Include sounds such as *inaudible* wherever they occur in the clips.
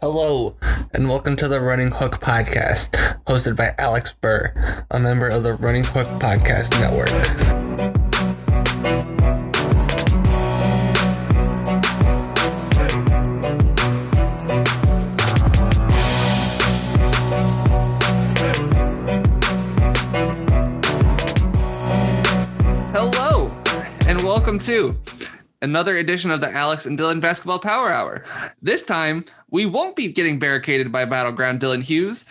Hello, and welcome to the Running Hook Podcast, hosted by Alex Burr, a member of the Running Hook Podcast Network. Hello, and welcome to another edition of the Alex and Dylan Basketball Power Hour. This time, we won't be getting barricaded by Battleground Dylan Hughes,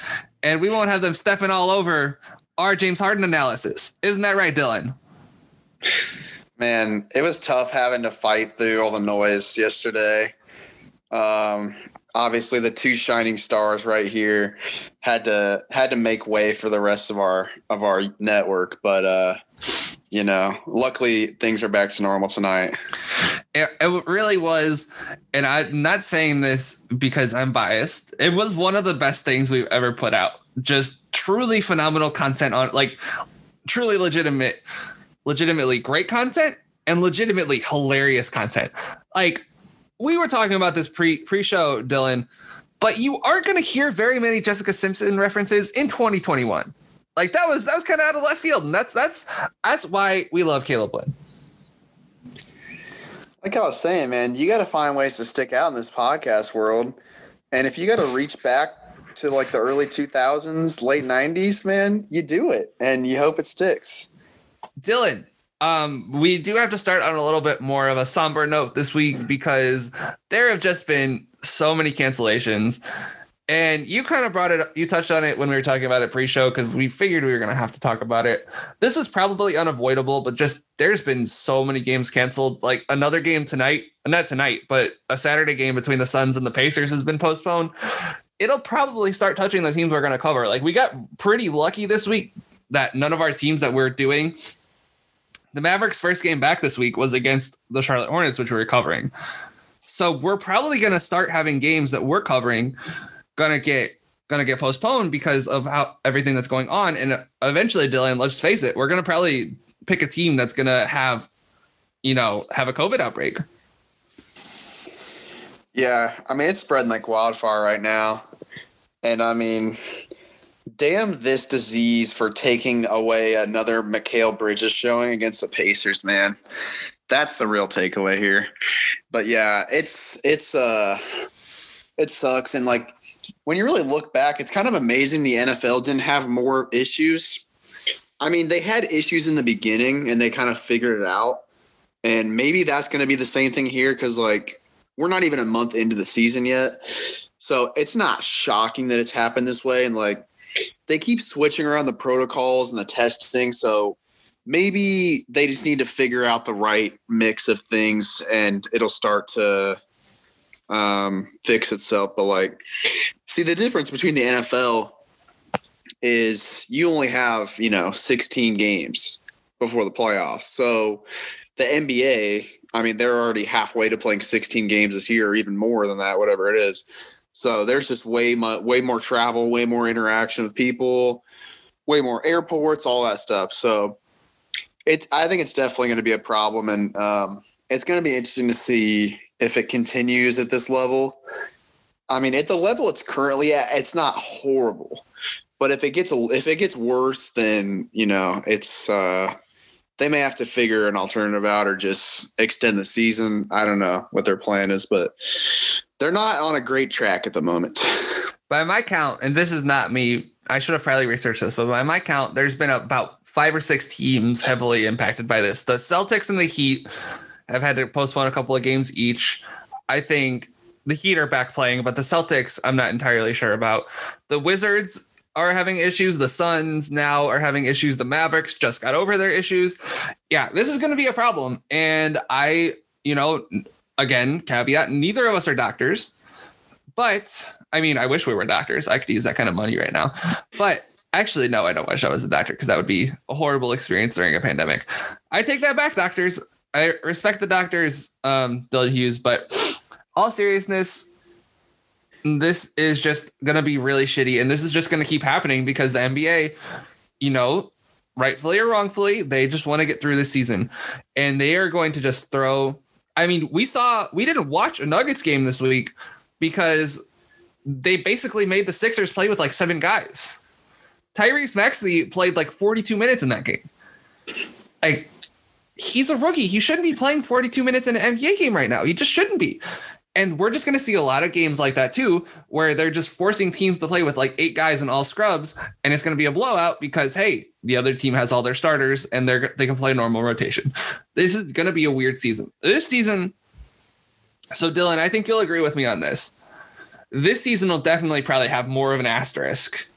and we won't have them stepping all over our James Harden analysis. Isn't that right, Dylan? Man, it was tough having to fight through all the noise yesterday. Um, obviously, the two shining stars right here had to had to make way for the rest of our of our network, but uh, you know, luckily things are back to normal tonight. It, it really was, and I'm not saying this because I'm biased. It was one of the best things we've ever put out. Just truly phenomenal content on, like, truly legitimate, legitimately great content and legitimately hilarious content. Like, we were talking about this pre pre show, Dylan, but you aren't going to hear very many Jessica Simpson references in 2021. Like that was that was kind of out of left field, and that's that's that's why we love Caleb Lynn. Like I was saying, man, you got to find ways to stick out in this podcast world, and if you got to reach back to like the early 2000s, late 90s, man, you do it, and you hope it sticks. Dylan, um, we do have to start on a little bit more of a somber note this week because there have just been so many cancellations. And you kind of brought it, up, you touched on it when we were talking about it pre show because we figured we were going to have to talk about it. This is probably unavoidable, but just there's been so many games canceled. Like another game tonight, not tonight, but a Saturday game between the Suns and the Pacers has been postponed. It'll probably start touching the teams we're going to cover. Like we got pretty lucky this week that none of our teams that we're doing the Mavericks' first game back this week was against the Charlotte Hornets, which we were covering. So we're probably going to start having games that we're covering gonna get gonna get postponed because of how everything that's going on. And eventually, Dylan, let's face it, we're gonna probably pick a team that's gonna have, you know, have a COVID outbreak. Yeah, I mean it's spreading like wildfire right now, and I mean damn this disease for taking away another Mikal Bridges showing against the Pacers, man. That's the real takeaway here. But yeah, it's it's uh it sucks and like when you really look back, it's kind of amazing the NFL didn't have more issues. I mean, they had issues in the beginning and they kind of figured it out. And maybe that's going to be the same thing here cuz like we're not even a month into the season yet. So it's not shocking that it's happened this way and like they keep switching around the protocols and the testing. So maybe they just need to figure out the right mix of things and it'll start to um, fix itself. But like, see, the difference between the NFL is you only have, you know, 16 games before the playoffs. So the NBA, I mean, they're already halfway to playing 16 games this year, or even more than that, whatever it is. So there's just way much, way more travel, way more interaction with people, way more airports, all that stuff. So it, I think it's definitely going to be a problem, and um, it's going to be interesting to see if it continues at this level. I mean, at the level it's currently at, it's not horrible, but if it gets if it gets worse, then you know it's uh, they may have to figure an alternative out or just extend the season. I don't know what their plan is, but they're not on a great track at the moment. *laughs* By my count, and this is not me, I should have probably researched this, but by my count, there's been about five or six teams heavily impacted by this. The Celtics and the Heat have had to postpone a couple of games each. I think the Heat are back playing, but the Celtics, I'm not entirely sure about. The Wizards are having issues. The Suns now are having issues. The Mavericks just got over their issues. Yeah, this is going to be a problem. And I, you know, again, caveat neither of us are doctors, but I mean, I wish we were doctors. I could use that kind of money right now. But actually, no, I don't wish I was a doctor because that would be a horrible experience during a pandemic. I take that back, doctors. I respect the doctors, um, Hughes, but all seriousness, this is just gonna be really shitty, and this is just gonna keep happening because the NBA, you know, rightfully or wrongfully, they just want to get through the season, and they are going to just throw. I mean, we saw we didn't watch a Nuggets game this week because they basically made the Sixers play with like seven guys. Tyrese Maxey played like 42 minutes in that game. Like he's a rookie. He shouldn't be playing 42 minutes in an NBA game right now. He just shouldn't be. And we're just going to see a lot of games like that too, where they're just forcing teams to play with like eight guys and all scrubs, and it's going to be a blowout because hey, the other team has all their starters and they're they can play normal rotation. This is going to be a weird season. This season. So Dylan, I think you'll agree with me on this. This season will definitely probably have more of an asterisk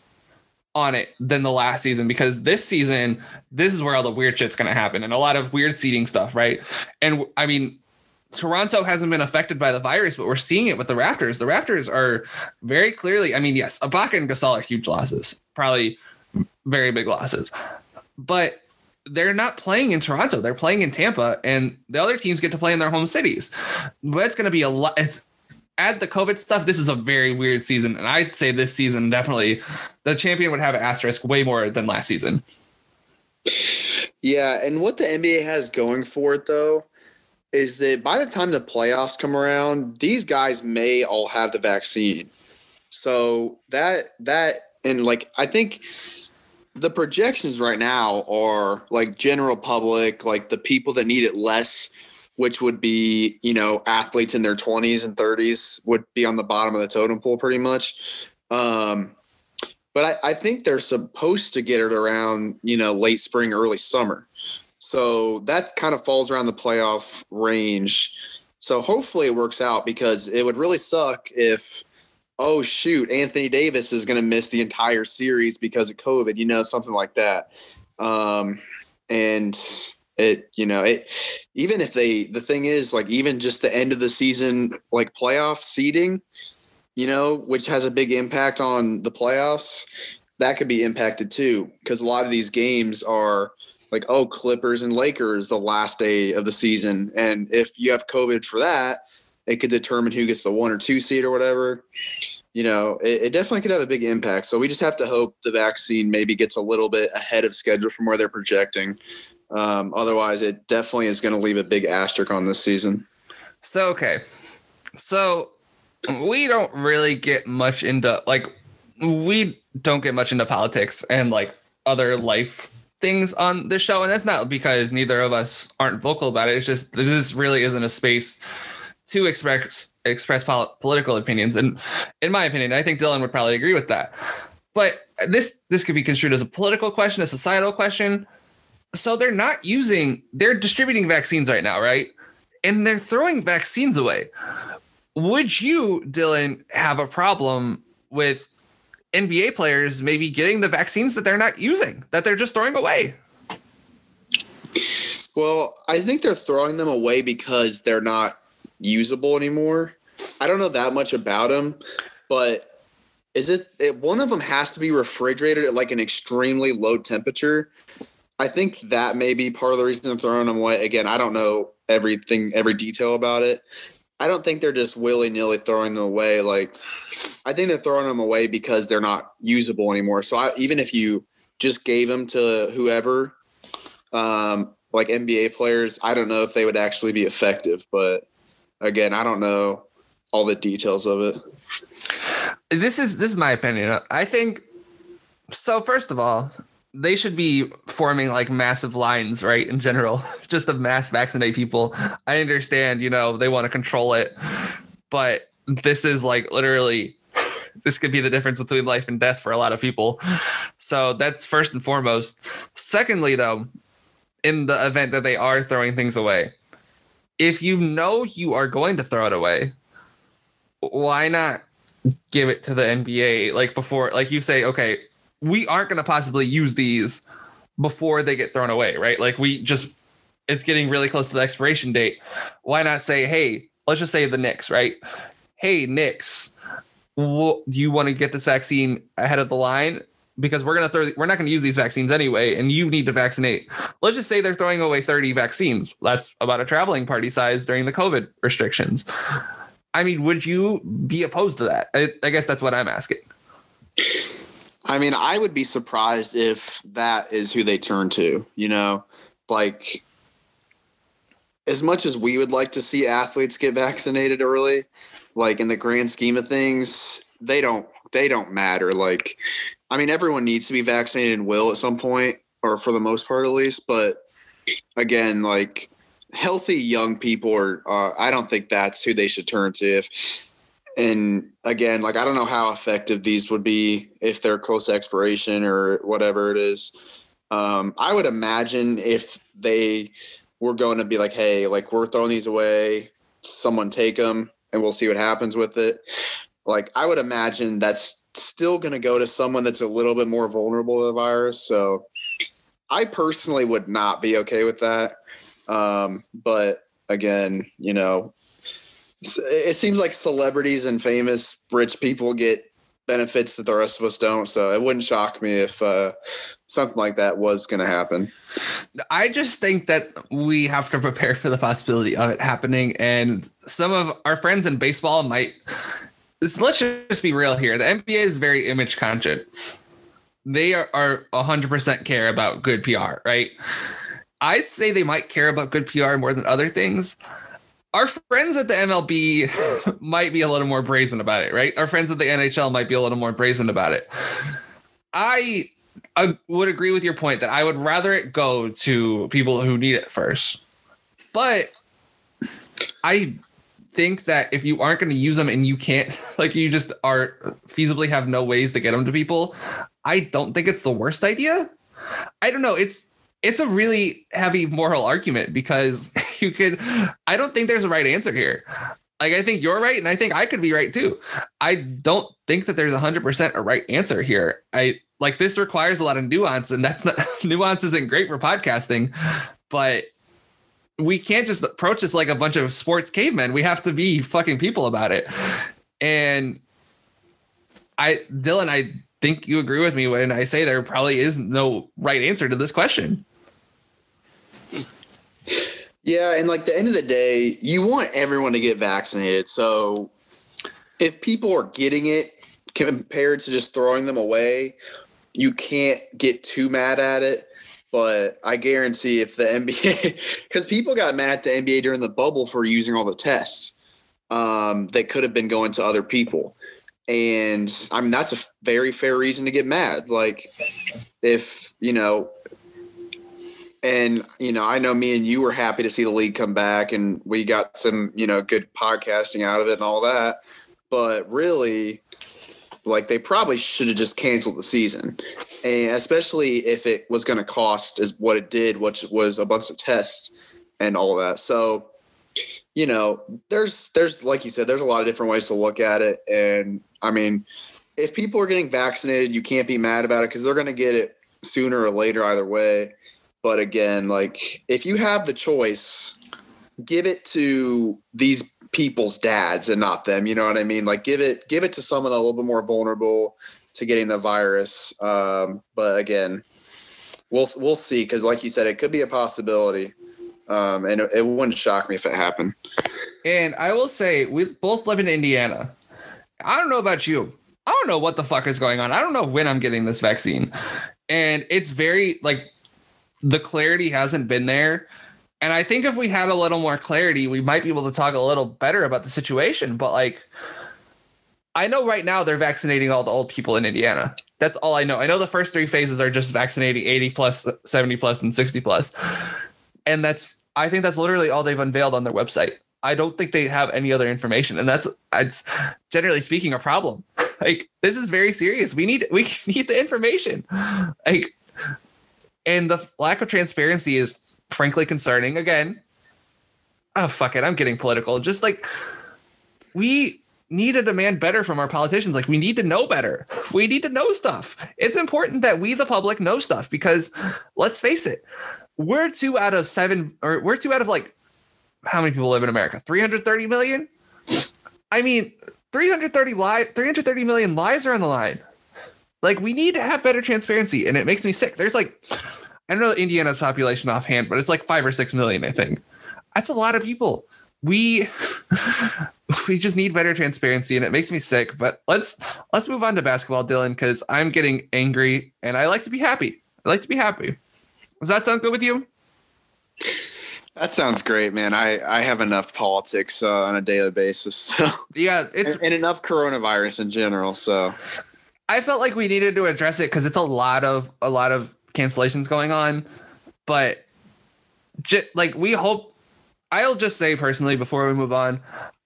on it than the last season because this season, this is where all the weird shit's going to happen and a lot of weird seating stuff, right? And I mean, Toronto hasn't been affected by the virus, but we're seeing it with the Raptors. The Raptors are very clearly, I mean, yes, Ibaka and Gasol are huge losses, probably very big losses, but they're not playing in Toronto. They're playing in Tampa, and the other teams get to play in their home cities. But it's going to be a lot. It's add the COVID stuff. This is a very weird season, and I'd say this season definitely the champion would have an asterisk way more than last season. Yeah, and what the NBA has going for it though is that by the time the playoffs come around, these guys may all have the vaccine. So that that and like I think the projections right now are like general public, like the people that need it less, which would be, you know, athletes in their 20s and 30s would be on the bottom of the totem pole pretty much. Um, but I, I think they're supposed to get it around, you know, late spring, early summer. So that kind of falls around the playoff range. So hopefully it works out because it would really suck if, oh shoot, Anthony Davis is going to miss the entire series because of COVID, you know, something like that. Um, and it, you know, it, even if they, the thing is like, even just the end of the season, like playoff seeding, you know, which has a big impact on the playoffs, that could be impacted too. Cause a lot of these games are, like, oh, Clippers and Lakers the last day of the season. And if you have COVID for that, it could determine who gets the one or two seed or whatever. You know, it, it, definitely could have a big impact. So we just have to hope the vaccine maybe gets a little bit ahead of schedule from where they're projecting. Um, otherwise, it definitely is going to leave a big asterisk on this season. So, okay. So we don't really get much into, like, we don't get much into politics and like other life things on this show, and that's not because neither of us aren't vocal about it. It's just this really isn't a space to express express pol- political opinions. And in my opinion, I think Dylan would probably agree with that. But this this could be construed as a political question, a societal question. So they're not using they're distributing vaccines right now, right? And they're throwing vaccines away. Would you, Dylan, have a problem with NBA players maybe getting the vaccines that they're not using, that they're just throwing away? Well, I think they're throwing them away because they're not usable anymore. I don't know that much about them, but is it, it one of them has to be refrigerated at like an extremely low temperature? I think that may be part of the reason they're throwing them away. Again, I don't know everything, every detail about it. I don't think they're just willy nilly throwing them away. Like, I think they're throwing them away because they're not usable anymore. So I, even if you just gave them to whoever, um, like NBA players, I don't know if they would actually be effective. But again, I don't know all the details of it. This is this is my opinion. I think so. First of all, they should be forming like massive lines, right? In general, *laughs* just to mass vaccinate people. I understand, you know, they want to control it, but this is like literally *laughs* this could be the difference between life and death for a lot of people. So that's first and foremost. Secondly, though, in the event that they are throwing things away, if you know you are going to throw it away, why not give it to the NBA like before like you say okay we aren't going to possibly use these before they get thrown away, right? Like we just, it's getting really close to the expiration date. Why not say, hey, let's just say the Knicks, right? Hey, Knicks, do you want to get this vaccine ahead of the line? Because we're gonna throw, we're not gonna use these vaccines anyway, and you need to vaccinate. Let's just say they're throwing away 30 vaccines. That's about a traveling party size during the COVID restrictions. I mean, would you be opposed to that? I, I guess that's what I'm asking. I mean, I would be surprised if that is who they turn to, you know, like as much as we would like to see athletes get vaccinated early, like in the grand scheme of things, they don't they don't matter. Like, I mean, everyone needs to be vaccinated and will at some point, or for the most part at least. But again, like healthy young people are. Uh, I don't think that's who they should turn to. If and again, like I don't know how effective these would be if they're close to expiration or whatever it is. Um, I would imagine if they were going to be like, hey, like we're throwing these away, someone take them and we'll see what happens with it. Like I would imagine that's still going to go to someone that's a little bit more vulnerable to the virus. So I personally would not be okay with that. Um, but again, you know, it seems like celebrities and famous rich people get benefits that the rest of us don't. So it wouldn't shock me if uh, something like that was going to happen. I just think that we have to prepare for the possibility of it happening. And some of our friends in baseball might. Let's just be real here. The NBA is very image conscious. They are, are 100% care about good PR, right? I'd say they might care about good PR more than other things our friends at the MLB *laughs* might be a little more brazen about it, right? Our friends at the NHL might be a little more brazen about it. I, I would agree with your point that I would rather it go to people who need it first. But I think that if you aren't going to use them and you can't, *laughs* like, you just are feasibly have no ways to get them to people, I don't think it's the worst idea. I don't know. It's it's a really heavy moral argument because *laughs* you could I don't think there's a right answer here. Like I think you're right and I think I could be right too. I don't think that there's 100% a right answer here. I like this requires a lot of nuance and that's not *laughs* nuance isn't great for podcasting, but we can't just approach this like a bunch of sports cavemen. We have to be fucking people about it. And I Dylan, I think you agree with me when I say there probably is no right answer to this question. Yeah, and like the end of the day, you want everyone to get vaccinated. So if people are getting it compared to just throwing them away, you can't get too mad at it. But I guarantee if the NBA, because *laughs* people got mad at the NBA during the bubble for using all the tests um, that could have been going to other people. And I mean, that's a very fair reason to get mad. Like, if, you know, and you know, I know me and you were happy to see the league come back, and we got some you know good podcasting out of it and all that. But really, like they probably should have just canceled the season, and especially if it was going to cost as what it did, which was a bunch of tests and all of that. So, you know, there's there's like you said, there's a lot of different ways to look at it, and I mean, if people are getting vaccinated, you can't be mad about it because they're going to get it sooner or later either way. But again, like if you have the choice, give it to these people's dads and not them. You know what I mean? Like give it give it to someone a little bit more vulnerable to getting the virus. Um, but again, we'll we'll see because, like you said, it could be a possibility, um, and it, it wouldn't shock me if it happened. And I will say, we both live in Indiana. I don't know about you. I don't know what the fuck is going on. I don't know when I'm getting this vaccine. And it's very like the clarity hasn't been there. And I think if we had a little more clarity, we might be able to talk a little better about the situation. But like, I know right now they're vaccinating all the old people in Indiana. That's all I know. I know the first three phases are just vaccinating 80 plus, 70 plus, and 60 plus. And that's, I think that's literally all they've unveiled on their website. I don't think they have any other information. And that's, it's generally speaking, a problem. *laughs* like, this is very serious. We need, we *laughs* need the information. Like, and the lack of transparency is frankly concerning. Again, oh fuck it, I'm getting political. Just like we need to demand better from our politicians. Like we need to know better. *laughs* We need to know stuff. It's important that we, the public, know stuff because let's face it, we're two out of seven, or we're two out of like how many people live in America? 330 million. I mean, 330 live, 330 million lives are on the line. Like we need to have better transparency, and it makes me sick. There's like, I don't know Indiana's population offhand, but it's like five or six million, I think. That's a lot of people. We *laughs* we just need better transparency, and it makes me sick. But let's let's move on to basketball, Dylan, because I'm getting angry, and I like to be happy. I like to be happy. Does that sound good with you? That sounds great, man. I, I have enough politics uh, on a daily basis, *laughs* so Yeah, it's and, and enough coronavirus in general. So I felt like we needed to address it because it's a lot of a lot of cancellations going on, but j- like we hope. I'll just say personally before we move on,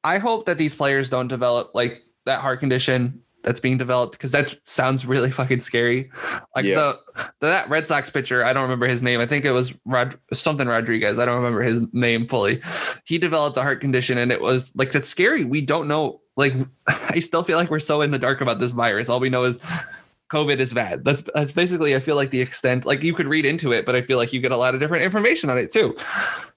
I hope that these players don't develop like that heart condition that's being developed because that sounds really fucking scary. Like Yeah. the, the that Red Sox pitcher, I don't remember his name. I think it was Rod something Rodriguez. I don't remember his name fully. He developed a heart condition and it was like that's scary. We don't know. Like *sighs* I still feel like we're so in the dark about this virus. All we know is COVID is bad. That's that's basically I feel like the extent. Like you could read into it, but I feel like you get a lot of different information on it too.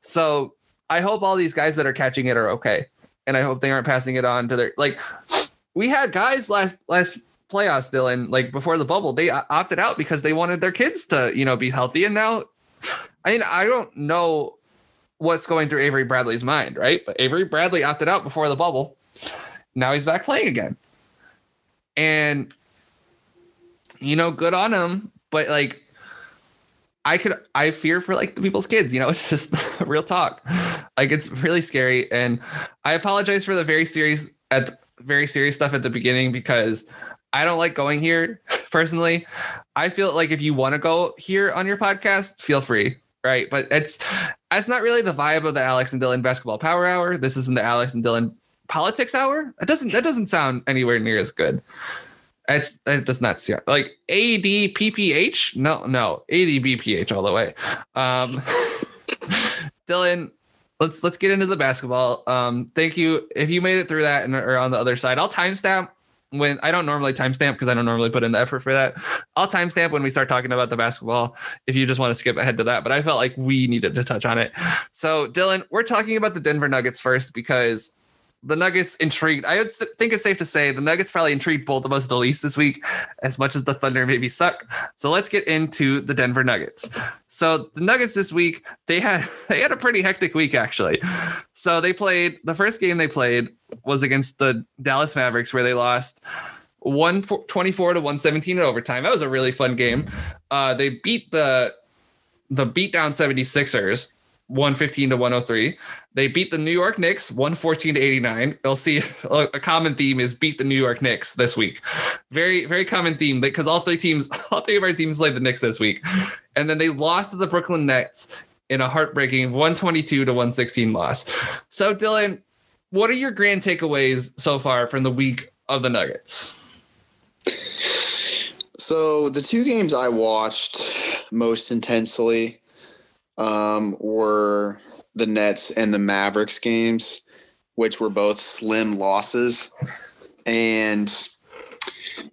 So I hope all these guys that are catching it are okay, and I hope they aren't passing it on to their like. We had guys last last playoffs, Dylan, like before the bubble, they opted out because they wanted their kids to you know be healthy, and now, I mean, I don't know what's going through Avery Bradley's mind, right? But Avery Bradley opted out before the bubble. Now he's back playing again, and you know, good on him. But like, I could, I fear for like the people's kids. You know, *laughs* it's just real talk. Like it's really scary, and I apologize for the very serious at very serious stuff at the beginning because I don't like going here *laughs* personally. I feel like if you want to go here on your podcast, feel free. Right. But it's that's not really the vibe of the Alex and Dylan basketball power hour. This isn't the Alex and Dylan politics hour. that doesn't that doesn't sound anywhere near as good. It's it does not sound like ADPPH. No, no, ADBPH all the way. Um *laughs* Dylan, let's let's get into the basketball. Um, thank you. If you made it through that and are on the other side, I'll timestamp when I don't normally timestamp because I don't normally put in the effort for that. I'll timestamp when we start talking about the basketball if you just want to skip ahead to that. But I felt like we needed to touch on it. So, Dylan, we're talking about the Denver Nuggets first because the Nuggets intrigued. I would think it's safe to say the Nuggets probably intrigued both of us the least this week, as much as the Thunder maybe suck. So let's get into the Denver Nuggets. So the Nuggets this week, they had *laughs* they had a pretty hectic week actually. So they played the first game they played was against the Dallas Mavericks, where they lost 124 to 117 in overtime. That was a really fun game. Uh, they beat the the beatdown 76ers 115 to 103. They beat the New York Knicks 114 to 89. You'll see a a common theme is beat the New York Knicks this week. Very, very common theme because all three teams, *laughs* all three of our teams played the Knicks this week. And then they lost to the Brooklyn Nets in a heartbreaking 122 to 116 loss. So, Dylan, what are your grand takeaways so far from the week of the Nuggets? So the two games I watched most intensely um, were the Nets and the Mavericks games, which were both slim losses. And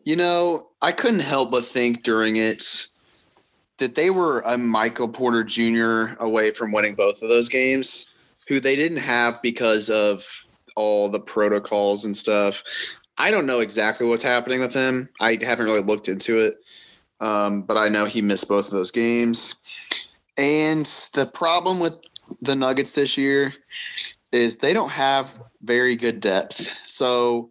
you know, I couldn't help but think during it that they were a Michael Porter Jr. away from winning both of those games, who they didn't have because of all the protocols and stuff. I don't know exactly what's happening with him. I haven't really looked into it, um, but I know he missed both of those games. And the problem with the Nuggets this year is they don't have very good depth. So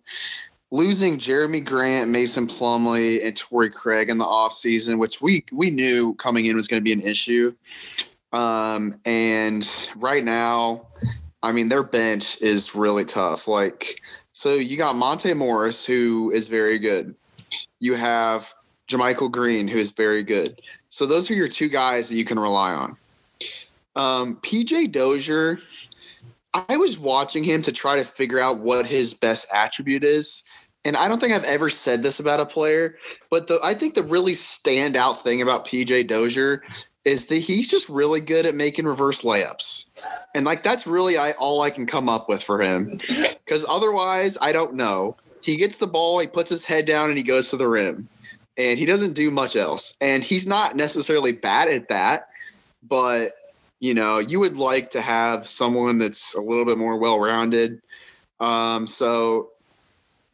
losing Jerami Grant, Mason Plumlee, and Torrey Craig in the offseason, which we we knew coming in was going to be an issue. Um, and right now, I mean, their bench is really tough. Like, so you got Monte Morris, who is very good. You have JaMychal Green, who is very good. So those are your two guys that you can rely on. Um, PJ Dozier, I was watching him to try to figure out what his best attribute is. And I don't think I've ever said this about a player, but the, I think the really standout thing about PJ Dozier is that he's just really good at making reverse layups. And like that's really I, all I can come up with for him. Because otherwise, I don't know. He gets the ball, he puts his head down, and he goes to the rim. And he doesn't do much else. And he's not necessarily bad at that, but you know, you would like to have someone that's a little bit more well rounded. Um, so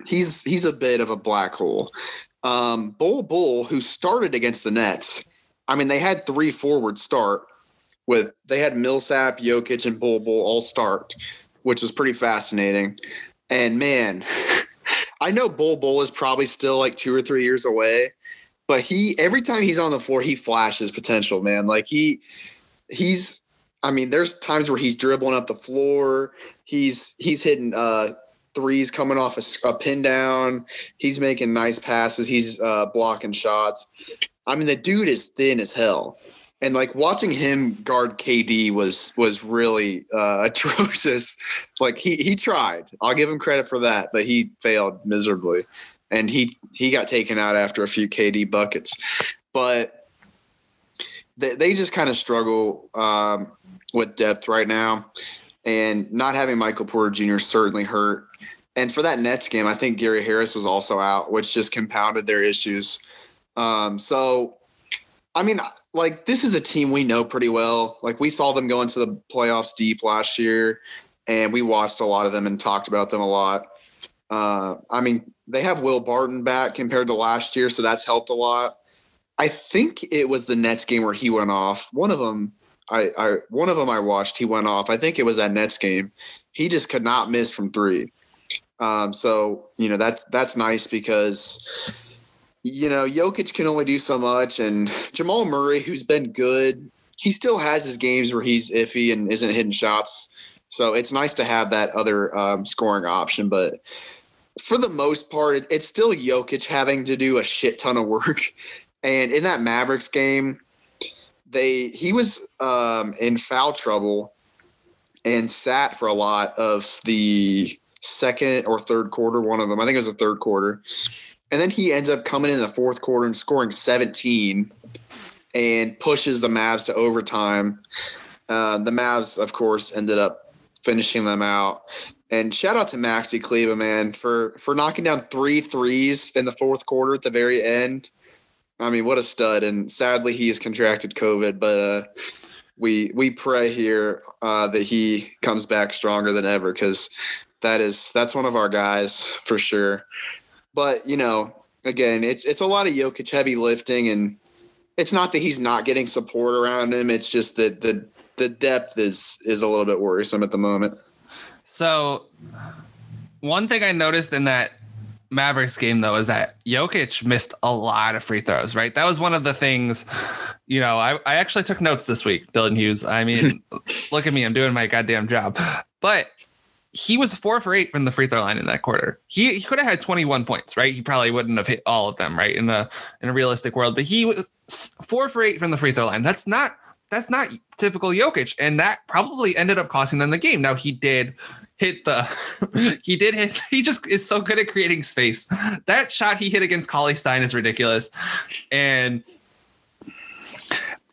he's he's a bit of a black hole. Um, Bol Bol, who started against the Nets, I mean, they had three forward start with they had Millsap, Jokic, and Bol Bol all start, which was pretty fascinating. And man, *laughs* *laughs* I know Bol Bol is probably still like two or three years away, but he every time he's on the floor, he flashes potential, man. Like he he's I mean, there's times where he's dribbling up the floor. He's he's hitting uh, threes coming off a, a, pin down. He's making nice passes. He's uh, blocking shots. I mean, the dude is thin as hell, and like watching him guard KD was was really uh, *laughs* atrocious. Like he he tried. I'll give him credit for that, but he failed miserably, and he he got taken out after a few KD buckets. But they, they just kind of struggle. Um, with depth right now, and not having Michael Porter Jr. certainly hurt. And for that Nets game, I think Gary Harris was also out, which just compounded their issues. Um, so, I mean, like this is a team we know pretty well. Like we saw them go into the playoffs deep last year, and we watched a lot of them and talked about them a lot. Uh, I mean, they have Will Barton back compared to last year, so that's helped a lot. I think it was the Nets game where he went off. One of them I, I one of them I watched, he went off. I think it was that Nets game. He just could not miss from three. Um, so you know that's that's nice because you know Jokic can only do so much, and Jamal Murray, who's been good, he still has his games where he's iffy and isn't hitting shots. So it's nice to have that other um, scoring option, but for the most part, it's still Jokic having to do a shit ton of work. *laughs* And in that Mavericks game, they he was um, in foul trouble and sat for a lot of the second or third quarter. One of them, I think it was the third quarter, and then he ends up coming in the fourth quarter and scoring 17 and pushes the Mavs to overtime. Uh, the Mavs, of course, ended up finishing them out. And shout out to Maxi Kleber, man, for for knocking down three threes in the fourth quarter at the very end. I mean, what a stud! And sadly, he has contracted COVID, but uh, we we pray here uh, that he comes back stronger than ever because that is that's one of our guys for sure. But you know, again, it's it's a lot of Jokic heavy lifting, and it's not that he's not getting support around him. It's just that the the depth is is a little bit worrisome at the moment. So, one thing I noticed in that Mavericks game though is that Jokic missed a lot of free throws, right? That was one of the things, you know, I, I actually took notes this week, Dylan Hughes. I mean, *laughs* look at me, I'm doing my goddamn job. But he was four for eight from the free throw line in that quarter. He, he could have had 21 points, right? He probably wouldn't have hit all of them, right? In a in a realistic world, but he was four for eight from the free throw line. That's not that's not typical Jokic, and that probably ended up costing them the game. Now he did hit the *laughs* he did hit he just is so good at creating space. That shot he hit against Cauley Stein is ridiculous. And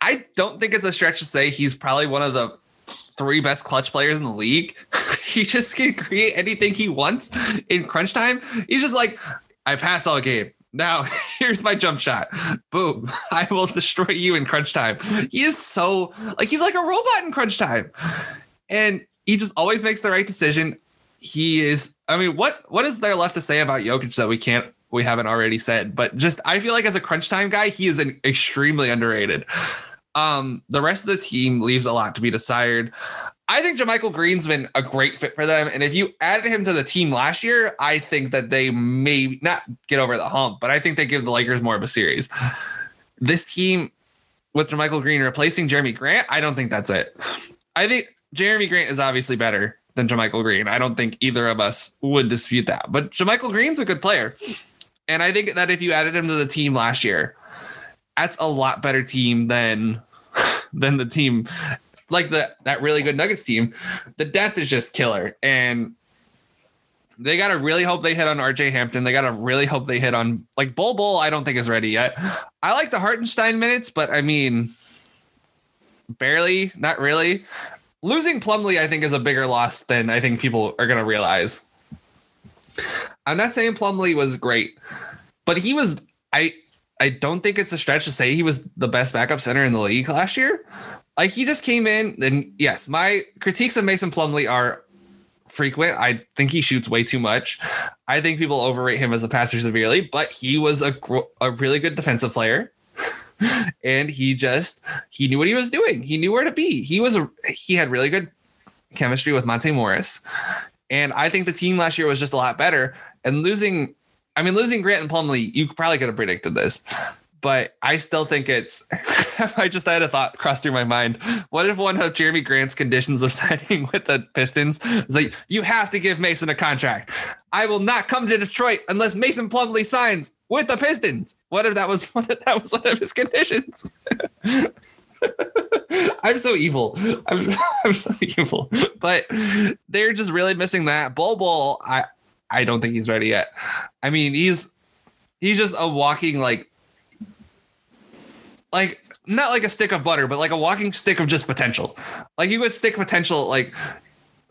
I don't think it's a stretch to say he's probably one of the three best clutch players in the league. *laughs* he just can create anything he wants in crunch time. He's just like, I pass all game. Now *laughs* here's my jump shot. Boom. *laughs* I will destroy you in crunch time. He is so like he's like a robot in crunch time. And he just always makes the right decision. He is. I mean, what what is there left to say about Jokic that we can't we haven't already said? But just I feel like as a crunch time guy, he is an extremely underrated. Um, the rest of the team leaves a lot to be desired. I think JaMychal Green's been a great fit for them. And if you added him to the team last year, I think that they may not get over the hump, but I think they give the Lakers more of a series. This team with JaMychal Green replacing Jerami Grant, I don't think that's it. I think Jerami Grant is obviously better than JaMychal Green. I don't think either of us would dispute that. But JaMychal Green's a good player. And I think that if you added him to the team last year, that's a lot better team than than the team like the that really good Nuggets team. The depth is just killer. And they gotta really hope they hit on RJ Hampton. They gotta really hope they hit on like Bol Bol. I don't think is ready yet. I like the Hartenstein minutes, but I mean, barely, not really losing Plumlee, I think, is a bigger loss than I think people are to realize. I'm not saying Plumlee was great, but he was. I I don't think it's a stretch to say he was the best backup center in the league last year. Like he just came in, and yes, my critiques of Mason Plumlee are frequent. I think he shoots way too much. I think people overrate him as a passer severely, but he was a a really good defensive player. *laughs* and he just he knew what he was doing. He knew where to be. He was a he had really good chemistry with Monte Morris. And I think the team last year was just a lot better. And losing, I mean, losing Grant and Plumlee, you probably could have predicted this. but I still think it's. *laughs* I just had a thought cross through my mind. What if one of Jerami Grant's conditions of *laughs* signing with the Pistons is like, you have to give Mason a contract. I will not come to Detroit unless Mason Plumlee signs with the Pistons. What if that was *laughs* one of, that was one of his conditions? I'm so evil. I'm, I'm so evil. But they're just really missing that. Bol Bol, I I don't think he's ready yet. I mean, he's he's just a walking like like not like a stick of butter, but like a walking stick of just potential. Like you would stick potential like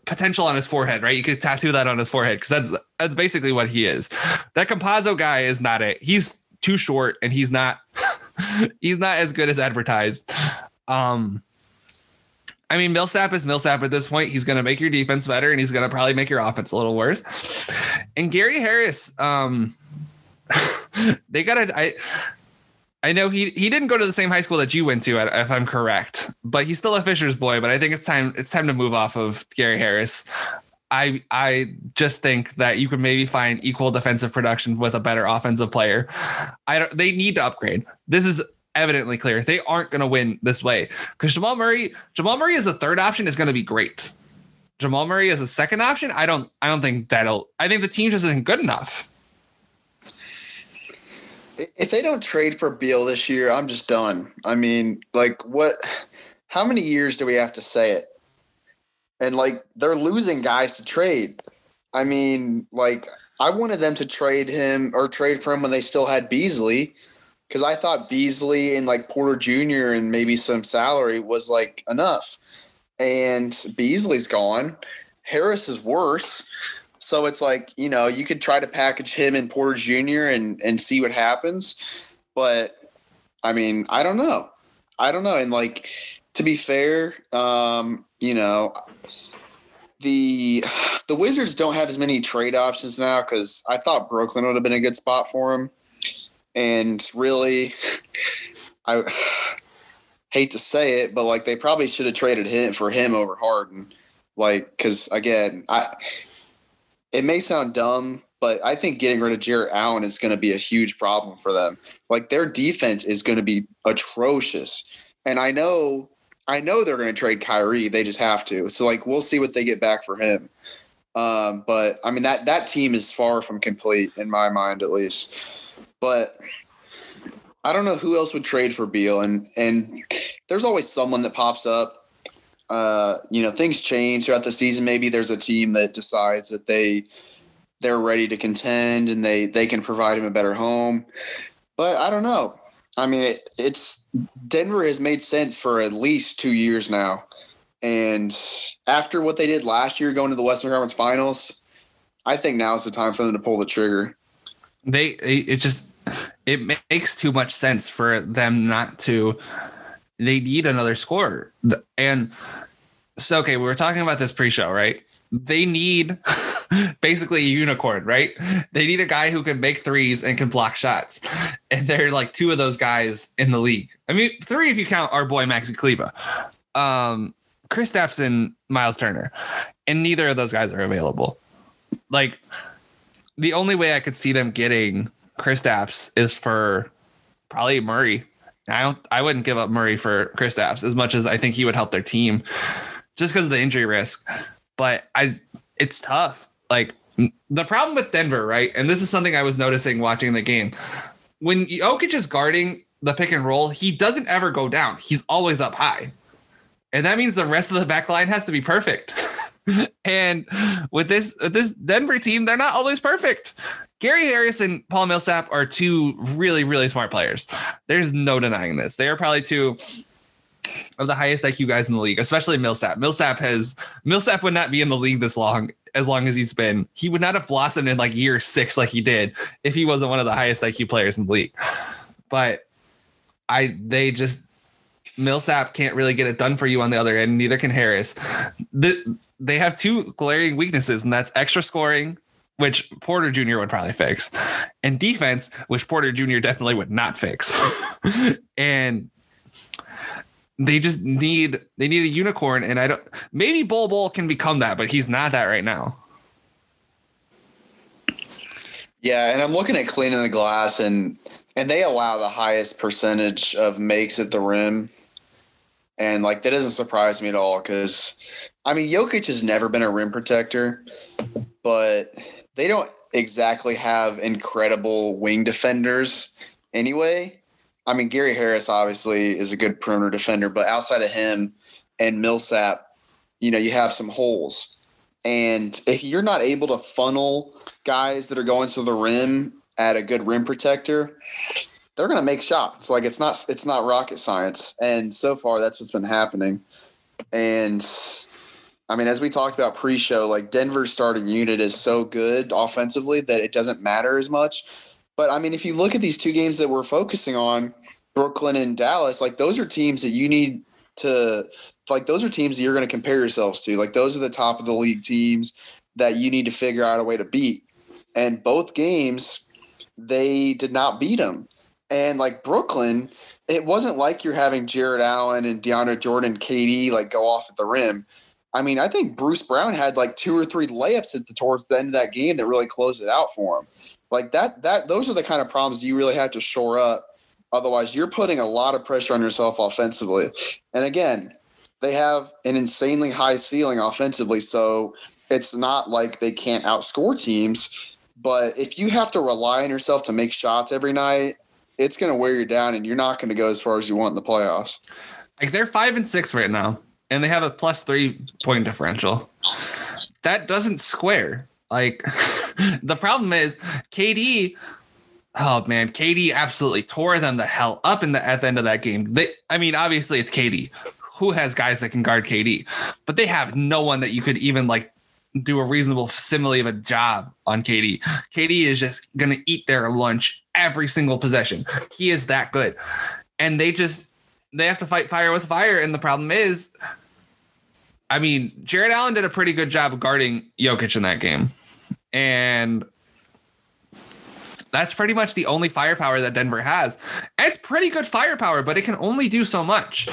potential on his forehead, right? You could tattoo that on his forehead because that's that's basically what he is. That Campazzo guy is not it. He's too short and he's not *laughs* he's not as good as advertised. Um I mean, Millsap is Millsap at this point. He's going to make your defense better, and he's going to probably make your offense a little worse. And Gary Harris, um, *laughs* they got to. I I know he he didn't go to the same high school that you went to, if I'm correct, but he's still a Fishers boy. But I think it's time it's time to move off of Gary Harris. I I just think that you could maybe find equal defensive production with a better offensive player. I don't. They need to upgrade. This is evidently clear. They aren't going to win this way because Jamal Murray, Jamal Murray as a third option is going to be great. Jamal Murray as a second option, I don't, I don't think that'll. I think the team just isn't good enough. If they don't trade for Beal this year, I'm just done. I mean, like, what? How many years do we have to say it? And like, they're losing guys to trade. I mean, like, I wanted them to trade him or trade for him when they still had Beasley because I thought Beasley and like Porter Jr. and maybe some salary was like enough. And Beasley's gone. Harris is worse. So it's like, you know, you could try to package him and Porter Jr. and and see what happens. But I mean, I don't know. I don't know. And like to be fair, um, you know, the the Wizards don't have as many trade options now because I thought Brooklyn would have been a good spot for him. And really, I hate to say it, but like they probably should have traded him for him over Harden. Like, because again, I it may sound dumb, but I think getting rid of Jarrett Allen is going to be a huge problem for them. Like their defense is going to be atrocious, and I know, I know they're going to trade Kyrie. They just have to. So like we'll see what they get back for him. Um, but I mean that that team is far from complete in my mind, at least. But I don't know who else would trade for Beal, and and there's always someone that pops up. Uh, you know, things change throughout the season. Maybe there's a team that decides that they they're ready to contend and they they can provide him a better home. But I don't know. I mean, it, it's Denver has made sense for at least two years now, and after what they did last year, going to the Western Conference Finals, I think now is the time for them to pull the trigger. They it just it makes too much sense for them not to. They need another scorer, and so okay, we were talking about this pre-show, right? They need *laughs* basically a unicorn, right? They need a guy who can make threes and can block shots, and they're like two of those guys in the league. I mean, three if you count our boy Maxi Kleber, um, Kristaps and Miles Turner, and neither of those guys are available. Like the only way I could see them getting Kristaps is for probably Murray. I don't. I wouldn't give up Murray for Kristaps as much as I think he would help their team, just because of the injury risk. But I, it's tough. Like the problem with Denver, right? And this is something I was noticing watching the game. When Jokic is guarding the pick and roll, he doesn't ever go down. He's always up high, and that means the rest of the back line has to be perfect. *laughs* and with this with this Denver team, they're not always perfect. Gary Harris and Paul Millsap are two really, really smart players. There's no denying this. They are probably two of the highest IQ guys in the league, especially Millsap. Millsap has Millsap would not be in the league this long as long as he's been. He would not have blossomed in like year six like he did if he wasn't one of the highest IQ players in the league. But I they just Millsap can't really get it done for you on the other end. Neither can Harris. The, they have two glaring weaknesses, and that's extra scoring which Porter Jr. would probably fix, and defense, which Porter Jr. definitely would not fix. *laughs* and they just need they need a unicorn, and I don't maybe Bol Bol can become that, but he's not that right now. Yeah, and I'm looking at cleaning the glass, and and they allow the highest percentage of makes at the rim. And like that doesn't surprise me at all because I mean Jokic has never been a rim protector, but they don't exactly have incredible wing defenders anyway. I mean Gary Harris obviously is a good perimeter defender, but outside of him and Millsap, you know, you have some holes. And if you're not able to funnel guys that are going to the rim at a good rim protector, they're going to make shots. Like it's not it's not rocket science. And so far that's what's been happening. And I mean, as we talked about pre-show, like Denver's starting unit is so good offensively that it doesn't matter as much. But I mean, if you look at these two games that we're focusing on, Brooklyn and Dallas, like those are teams that you need to like those are teams that you're going to compare yourselves to. Like those are the top of the league teams that you need to figure out a way to beat. And both games, they did not beat them. And like Brooklyn, it wasn't like you're having Jarrett Allen and DeAndre Jordan, KD like go off at the rim. I mean, I think Bruce Brown had like two or three layups at the towards the end of that game that really closed it out for him. Like that, that those are the kind of problems you really have to shore up. Otherwise, you're putting a lot of pressure on yourself offensively. And again, they have an insanely high ceiling offensively. So it's not like they can't outscore teams. But if you have to rely on yourself to make shots every night, it's going to wear you down and you're not going to go as far as you want in the playoffs. Like they're five and six right now, and they have a plus three point differential. That doesn't square. Like *laughs* the problem is KD. Oh man, KD absolutely tore them the hell up in the at the end of that game. They, I mean, obviously it's KD who has guys that can guard KD, but they have no one that you could even like do a reasonable simile of a job on KD. KD is just to eat their lunch every single possession. He is that good. And they just they have to fight fire with fire and the problem is I mean, Jarrett Allen did a pretty good job guarding Jokic in that game. And that's pretty much the only firepower that Denver has. it's pretty good firepower, but it can only do so much.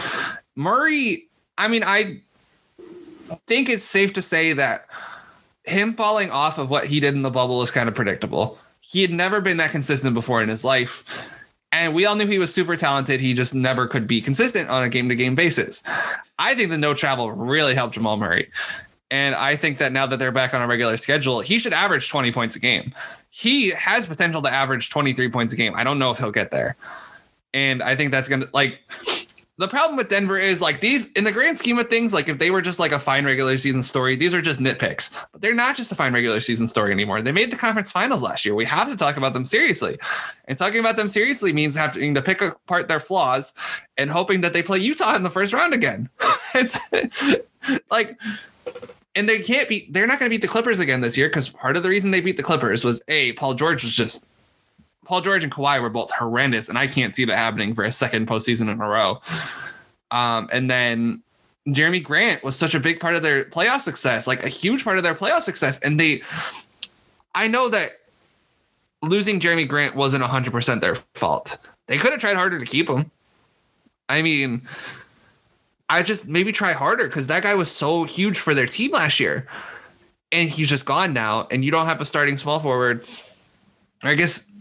Murray, I mean, I think it's safe to say that him falling off of what he did in the bubble is kind of predictable. He had never been that consistent before in his life. And we all knew he was super talented. He just never could be consistent on a game to game basis. I think the no travel really helped Jamal Murray. And I think that now that they're back on a regular schedule, he should average 20 points a game. He has potential to average 23 points a game. I don't know if he'll get there. And I think that's going to, like, the problem with Denver is like these in the grand scheme of things, like if they were just like a fine regular season story, these are just nitpicks. But they're not just a fine regular season story anymore. They made the conference finals last year. We have to talk about them seriously. And talking about them seriously means having to pick apart their flaws and hoping that they play Utah in the first round again. *laughs* it's like and they can't beat they're not going to beat the Clippers again this year because part of the reason they beat the Clippers was a Paul George was just Paul George and Kawhi were both horrendous, and I can't see that happening for a second postseason in a row. Um, and then Jerami Grant was such a big part of their playoff success, like a huge part of their playoff success. And they, I know that losing Jerami Grant wasn't 100% their fault. They could have tried harder to keep him. I mean, I just maybe try harder because that guy was so huge for their team last year. And he's just gone now, and you don't have a starting small forward. I guess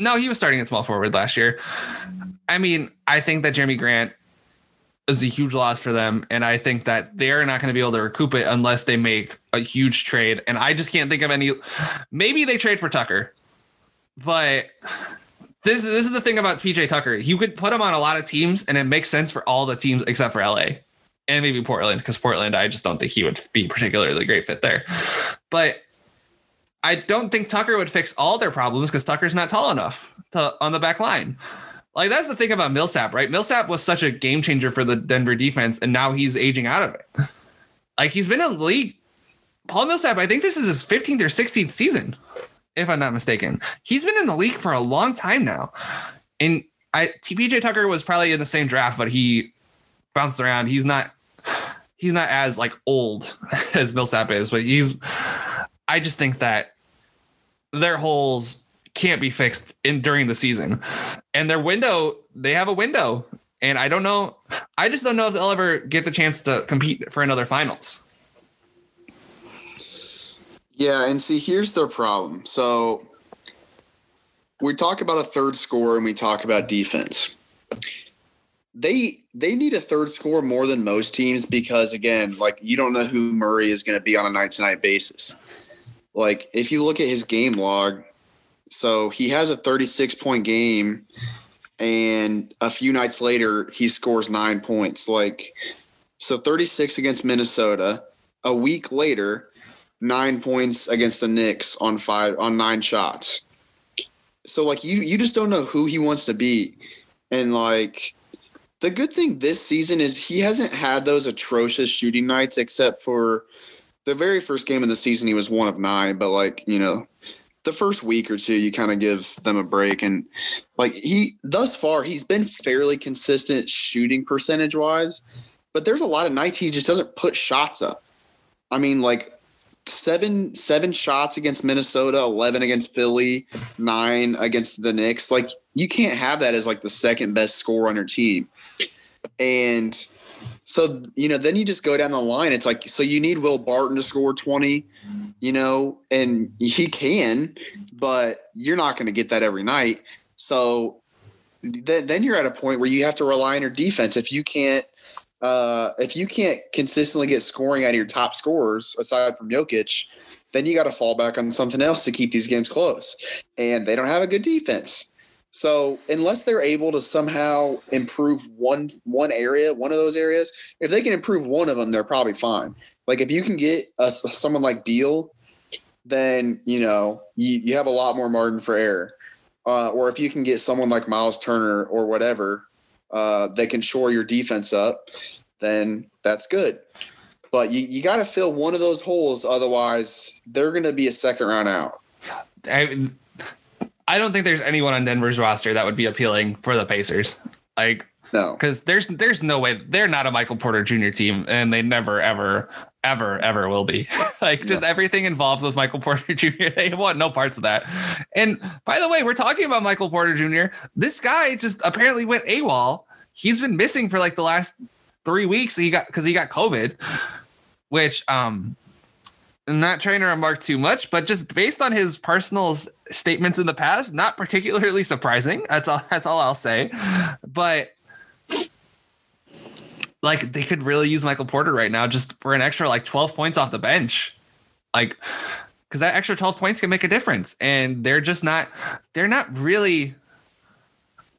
no, he was starting at small forward last year. I mean, I think that Jerami Grant is a huge loss for them, and I think that they're not going to be able to recoup it unless they make a huge trade. And I just can't think of any. Maybe they trade for Tucker, but this this is the thing about PJ Tucker. You could put him on a lot of teams, and it makes sense for all the teams except for LA and maybe Portland, because Portland, I just don't think he would be particularly great fit there. But I don't think Tucker would fix all their problems because Tucker's not tall enough to, on the back line. Like that's the thing about Millsap, right? Millsap was such a game changer for the Denver defense, and now he's aging out of it. Like he's been in the league. Paul Millsap, I think this is his 15th or 16th season, if I'm not mistaken. He's been in the league for a long time now. And I TPJ Tucker was probably in the same draft, but he bounced around. He's not he's not as like old *laughs* as Millsap is, but he's I just think that their holes can't be fixed in during the season. And their window, they have a window. And I don't know. I just don't know if they'll ever get the chance to compete for another finals. Yeah, and see, here's their problem. So we talk about a third score and we talk about defense. They they need a third score more than most teams because again, like you don't know who Murray is going to be on a night to night basis. Like if you look at his game log, so he has a 36 point game and a few nights later he scores 9 points. Like so 36 against Minnesota, a week later 9 points against the Knicks on 5 on 9 shots. So like you you just don't know who he wants to be. And like the good thing this season is he hasn't had those atrocious shooting nights except for the very first game of the season he was one of nine but like you know the first week or two you kind of give them a break. And like he thus far he's been fairly consistent shooting percentage wise but there's a lot of nights he just doesn't put shots up. I mean like seven seven shots against minnesota 11 against philly nine against the knicks. Like you can't have that as like the second best score on your team. And so, you know, then you just go down the line. It's like, so you need Will Barton to score 20, you know, and he can, but you're not going to get that every night. So then, then you're at a point where you have to rely on your defense. If you can't, uh, if you can't consistently get scoring out of your top scorers aside from Jokic, then you got to fall back on something else to keep these games close. And they don't have a good defense. So unless they're able to somehow improve one one area, one of those areas, if they can improve one of them, they're probably fine. Like if you can get a, someone like Beal, then you know you, you have a lot more margin for error. Uh, or if you can get someone like Miles Turner or whatever uh, that can shore your defense up, then that's good. But you, you got to fill one of those holes, otherwise they're going to be a second round out. I, I don't think there's anyone on Denver's roster that would be appealing for the Pacers. Like no, because there's there's no way they're not a Michael Porter Jr. team, and they never ever ever ever will be. *laughs* like just everything involved with Michael *laughs* Porter Jr. They want no parts of that. And by the way, we're talking about Michael Porter Jr. This guy just apparently went AWOL. He's been missing for like the last three weeks. He got because he got COVID, which um I'm not trying to remark too much, but just based on his personal statements in the past, not particularly surprising. That's all. That's all I'll say. But like, they could really use Michael Porter right now, just for an extra like 12 points off the bench, like because that extra 12 points can make a difference, and they're just not. They're not really.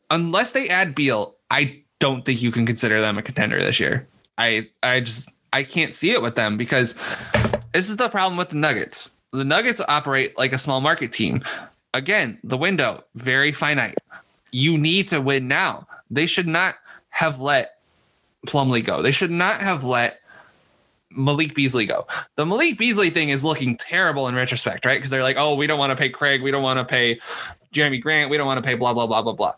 Unless they add Beal, I don't think you can consider them a contender this year. I I just I can't see it with them because this is the problem with the Nuggets. The Nuggets operate like a small market team. Again, the window very finite. You need to win now. They should not have let Plumlee go. They should not have let Malik Beasley go. The Malik Beasley thing is looking terrible in retrospect, right? Because they're like, oh, we don't want to pay Craig. We don't want to pay Jerami Grant. We don't want to pay blah, blah, blah, blah, blah.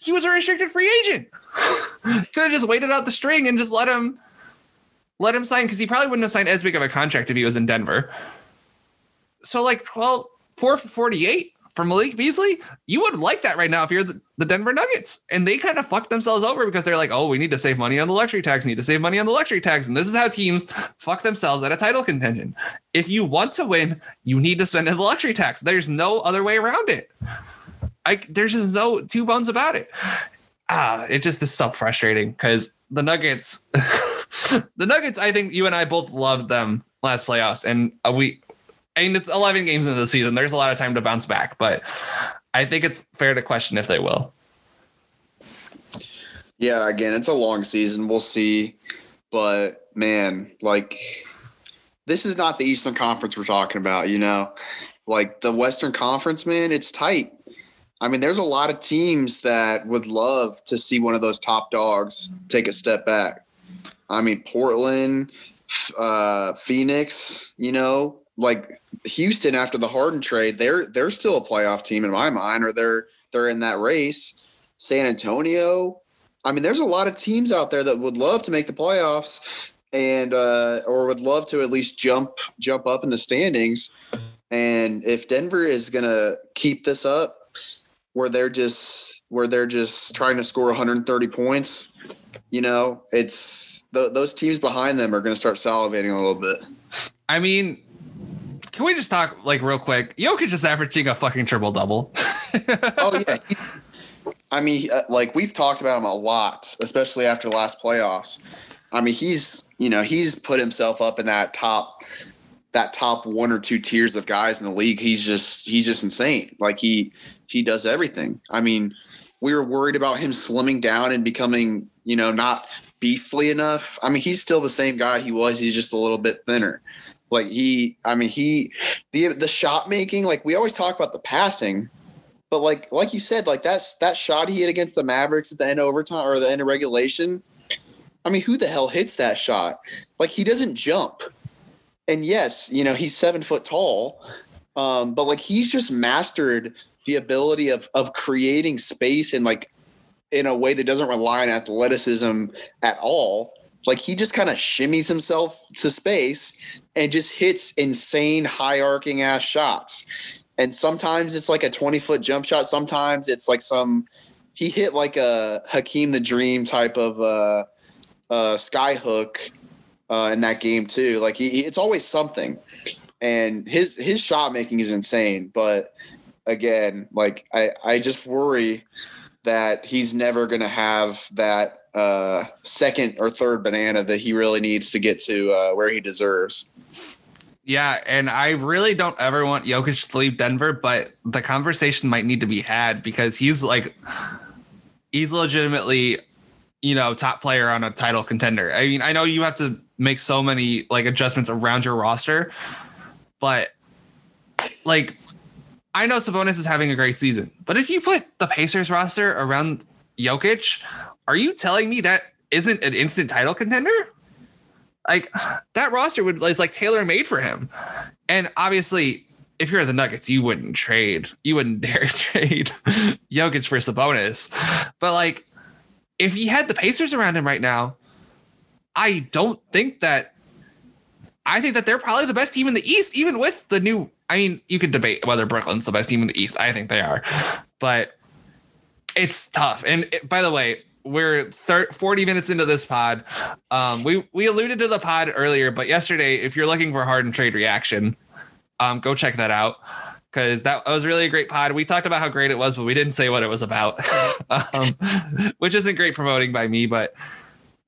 He was a restricted free agent. *laughs* Could have just waited out the string and just let him let him sign because he probably wouldn't have signed as big of a contract if he was in Denver. So like 12, 4 for 48 for Malik Beasley, you would like that right now if you're the, the Denver Nuggets. And they kind of fucked themselves over because they're like, oh, we need to save money on the luxury tax, need to save money on the luxury tax. And this is how teams fuck themselves at a title contention. If you want to win, you need to spend in the luxury tax. There's no other way around it. I, there's just no two bones about it. Ah, it just is so frustrating because the Nuggets, *laughs* *laughs* the Nuggets, I think you and I both loved them last playoffs, and uh, we I mean, it's 11 games into the season. There's a lot of time to bounce back, but I think it's fair to question if they will. Yeah, again, it's a long season. We'll see. But man, like this is not the Eastern Conference we're talking about, you know? Like the Western Conference, man, it's tight. I mean, there's a lot of teams that would love to see one of those top dogs take a step back. I mean, Portland, uh, Phoenix, you know, like Houston after the Harden trade, they're they're still a playoff team in my mind, or they're they're in that race. San Antonio, I mean, there's a lot of teams out there that would love to make the playoffs and uh, or would love to at least jump jump up in the standings. And if Denver is gonna keep this up, where they're just where they're just trying to score 130 points, you know, it's th- those teams behind them are going to start salivating a little bit. I mean, can we just talk like real quick? Jokic is averaging a fucking triple double. *laughs* oh yeah. I mean, uh, like we've talked about him a lot, especially after last playoffs. I mean, he's you know he's put himself up in that top that top one or two tiers of guys in the league. He's just he's just insane. Like he he does everything. I mean, we were worried about him slimming down and becoming you know not beastly enough. I mean, he's still the same guy he was. He's just a little bit thinner. Like he, I mean, he the the shot making. Like we always talk about the passing, but like like you said, like that's that shot he hit against the Mavericks at the end of overtime or the end of regulation. I mean, who the hell hits that shot? Like he doesn't jump. And yes, you know, he's seven foot tall. Um, but like he's just mastered the ability of of creating space and like in a way that doesn't rely on athleticism at all. Like he just kind of shimmies himself to space and just hits insane high arcing ass shots. And sometimes it's like a 20 foot jump shot. Sometimes it's like some, he hit like a Hakeem the Dream type of uh, uh, sky hook uh, in that game too. Like he, it's always something. And his, his shot making is insane. But again, like I, I just worry that he's never going to have that uh, second or third banana that he really needs to get to uh, where he deserves. Yeah, and I really don't ever want Jokic to leave Denver, but the conversation might need to be had because he's like he's legitimately, you know, top player on a title contender. I mean, I know you have to make so many like adjustments around your roster, but like I know Sabonis is having a great season, but if you put the Pacers roster around Jokic, are you telling me that isn't an instant title contender? Like that roster would is like tailor made for him. And obviously, if you're the Nuggets, you wouldn't trade. You wouldn't *laughs* dare trade Jokic for Sabonis. But like, if he had the Pacers around him right now, I don't think that. I think that they're probably the best team in the East, even with the new. I mean, you could debate whether Brooklyn's the best team in the East. I think they are, but it's tough. And it, by the way, we're 30, 40 minutes into this pod. Um, we we alluded to the pod earlier, but yesterday, if you're looking for Harden trade reaction, um, go check that out because that was really a great pod. We talked about how great it was, but we didn't say what it was about, *laughs* um, which isn't great promoting by me, but.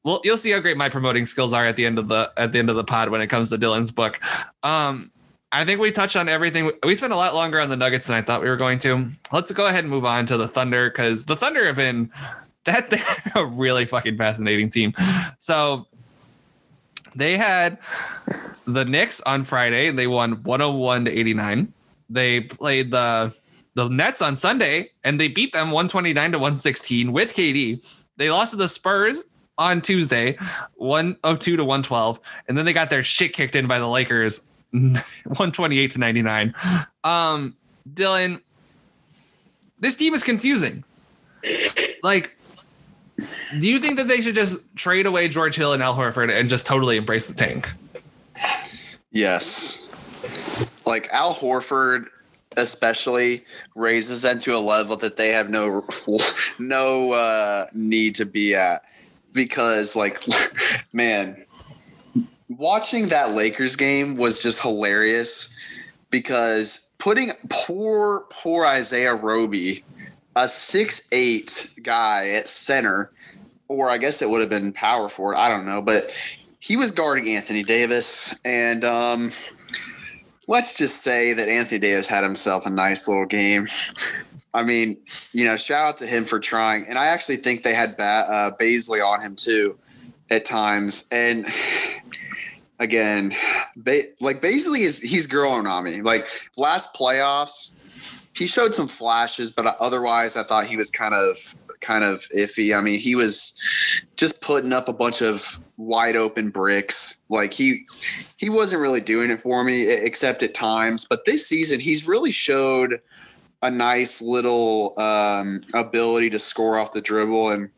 Well, you'll see how great my promoting skills are at the end of the at the end of the pod when it comes to Dylan's book. Um, I think we touched on everything. We spent a lot longer on the Nuggets than I thought we were going to. Let's go ahead and move on to the Thunder because the Thunder have been *laughs* that they're a really fucking fascinating team. So they had the Knicks on Friday and they won 101 to 89. They played the the Nets on Sunday and they beat them 129 to 116 with KD. They lost to the Spurs on Tuesday, 102 to 112. And then they got their shit kicked in by the Lakers, *laughs* 128 to 99. Um, Dylan, this team is confusing. Like, do you think that they should just trade away George Hill and Al Horford and just totally embrace the tank? Yes. Like Al Horford especially raises them to a level that they have no *laughs* no uh, need to be at because like *laughs* man watching that Lakers game was just hilarious because putting poor poor Isaiah Roby a six eight guy at center, or I guess it would have been power forward. I don't know, but he was guarding Anthony Davis, and um, let's just say that Anthony Davis had himself a nice little game. I mean, you know, shout out to him for trying, and I actually think they had ba- uh, Bazley on him too at times, and again, ba- like Bazley is he's growing on me. Like last playoffs, he showed some flashes, but otherwise, I thought he was kind of kind of iffy. I mean, he was just putting up a bunch of wide open bricks. Like he he wasn't really doing it for me, except at times. But this season, he's really showed a nice little um, ability to score off the dribble, and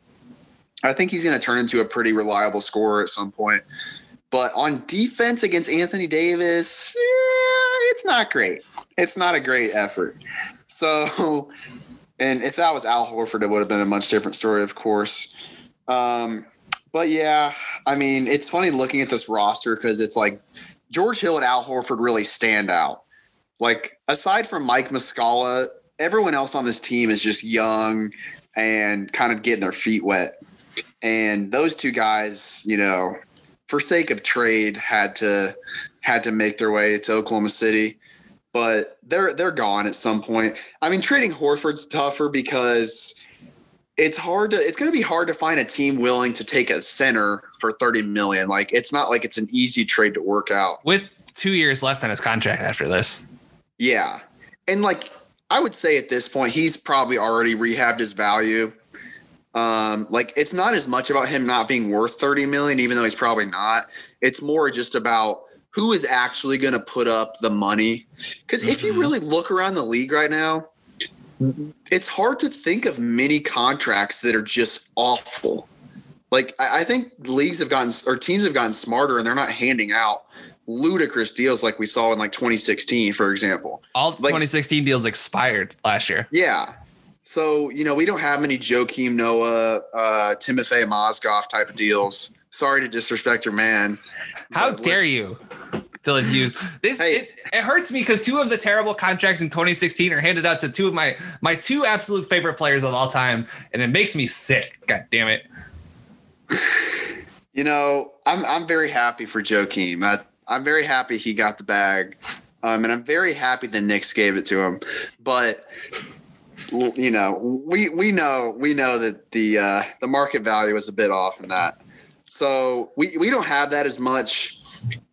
I think he's going to turn into a pretty reliable scorer at some point. But on defense against Anthony Davis, yeah, it's not great. It's not a great effort. So, and if that was Al Horford, it would have been a much different story, of course. Um, but yeah, I mean, it's funny looking at this roster because it's like George Hill and Al Horford really stand out. Like aside from Mike Muscala everyone else on this team is just young and kind of getting their feet wet. And those two guys, you know, for sake of trade, had to had to make their way to Oklahoma City. But they're they're gone at some point. I mean, trading Horford's tougher because it's hard to it's going to be hard to find a team willing to take a center for 30 million like it's not like it's an easy trade to work out with two years left on his contract after this yeah and like i would say at this point he's probably already rehabbed his value um like it's not as much about him not being worth 30 million even though he's probably not it's more just about who is actually going to put up the money because mm-hmm. if you mm-hmm. really look around the league right now it's hard to think of many contracts that are just awful. Like I, I think leagues have gotten or teams have gotten smarter and they're not handing out ludicrous deals like we saw in like 2016, for example. All like, 2016 deals expired last year. Yeah. So, you know, we don't have many Joakim Noah, uh, Timofey Mozgov type of deals. Sorry to disrespect your man. How dare you? Dylan Hughes. This hey. it, it, hurts me because two of the terrible contracts in 2016 are handed out to two of my my two absolute favorite players of all time, and it makes me sick. God damn it. You know, I'm I'm very happy for Joakim. I, I'm very happy he got the bag, um, and I'm very happy the Knicks gave it to him. But you know, we we know we know that the uh, the market value is a bit off in that. So we we don't have that as much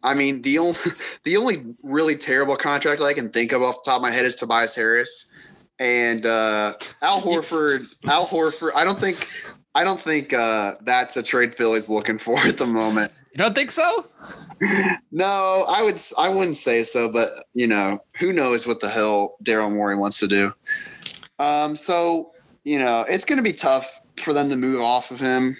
I mean, the only *laughs* the only really terrible contract I can think of off the top of my head is Tobias Harris and uh, Al Horford. Al Horford. I don't think I don't think uh, that's a trade Philly's looking for at the moment. You don't think so? *laughs* no, I would. I wouldn't say so, but you know, who knows what the hell Daryl Morey wants to do. Um, so you know, it's going to be tough for them to move off of him.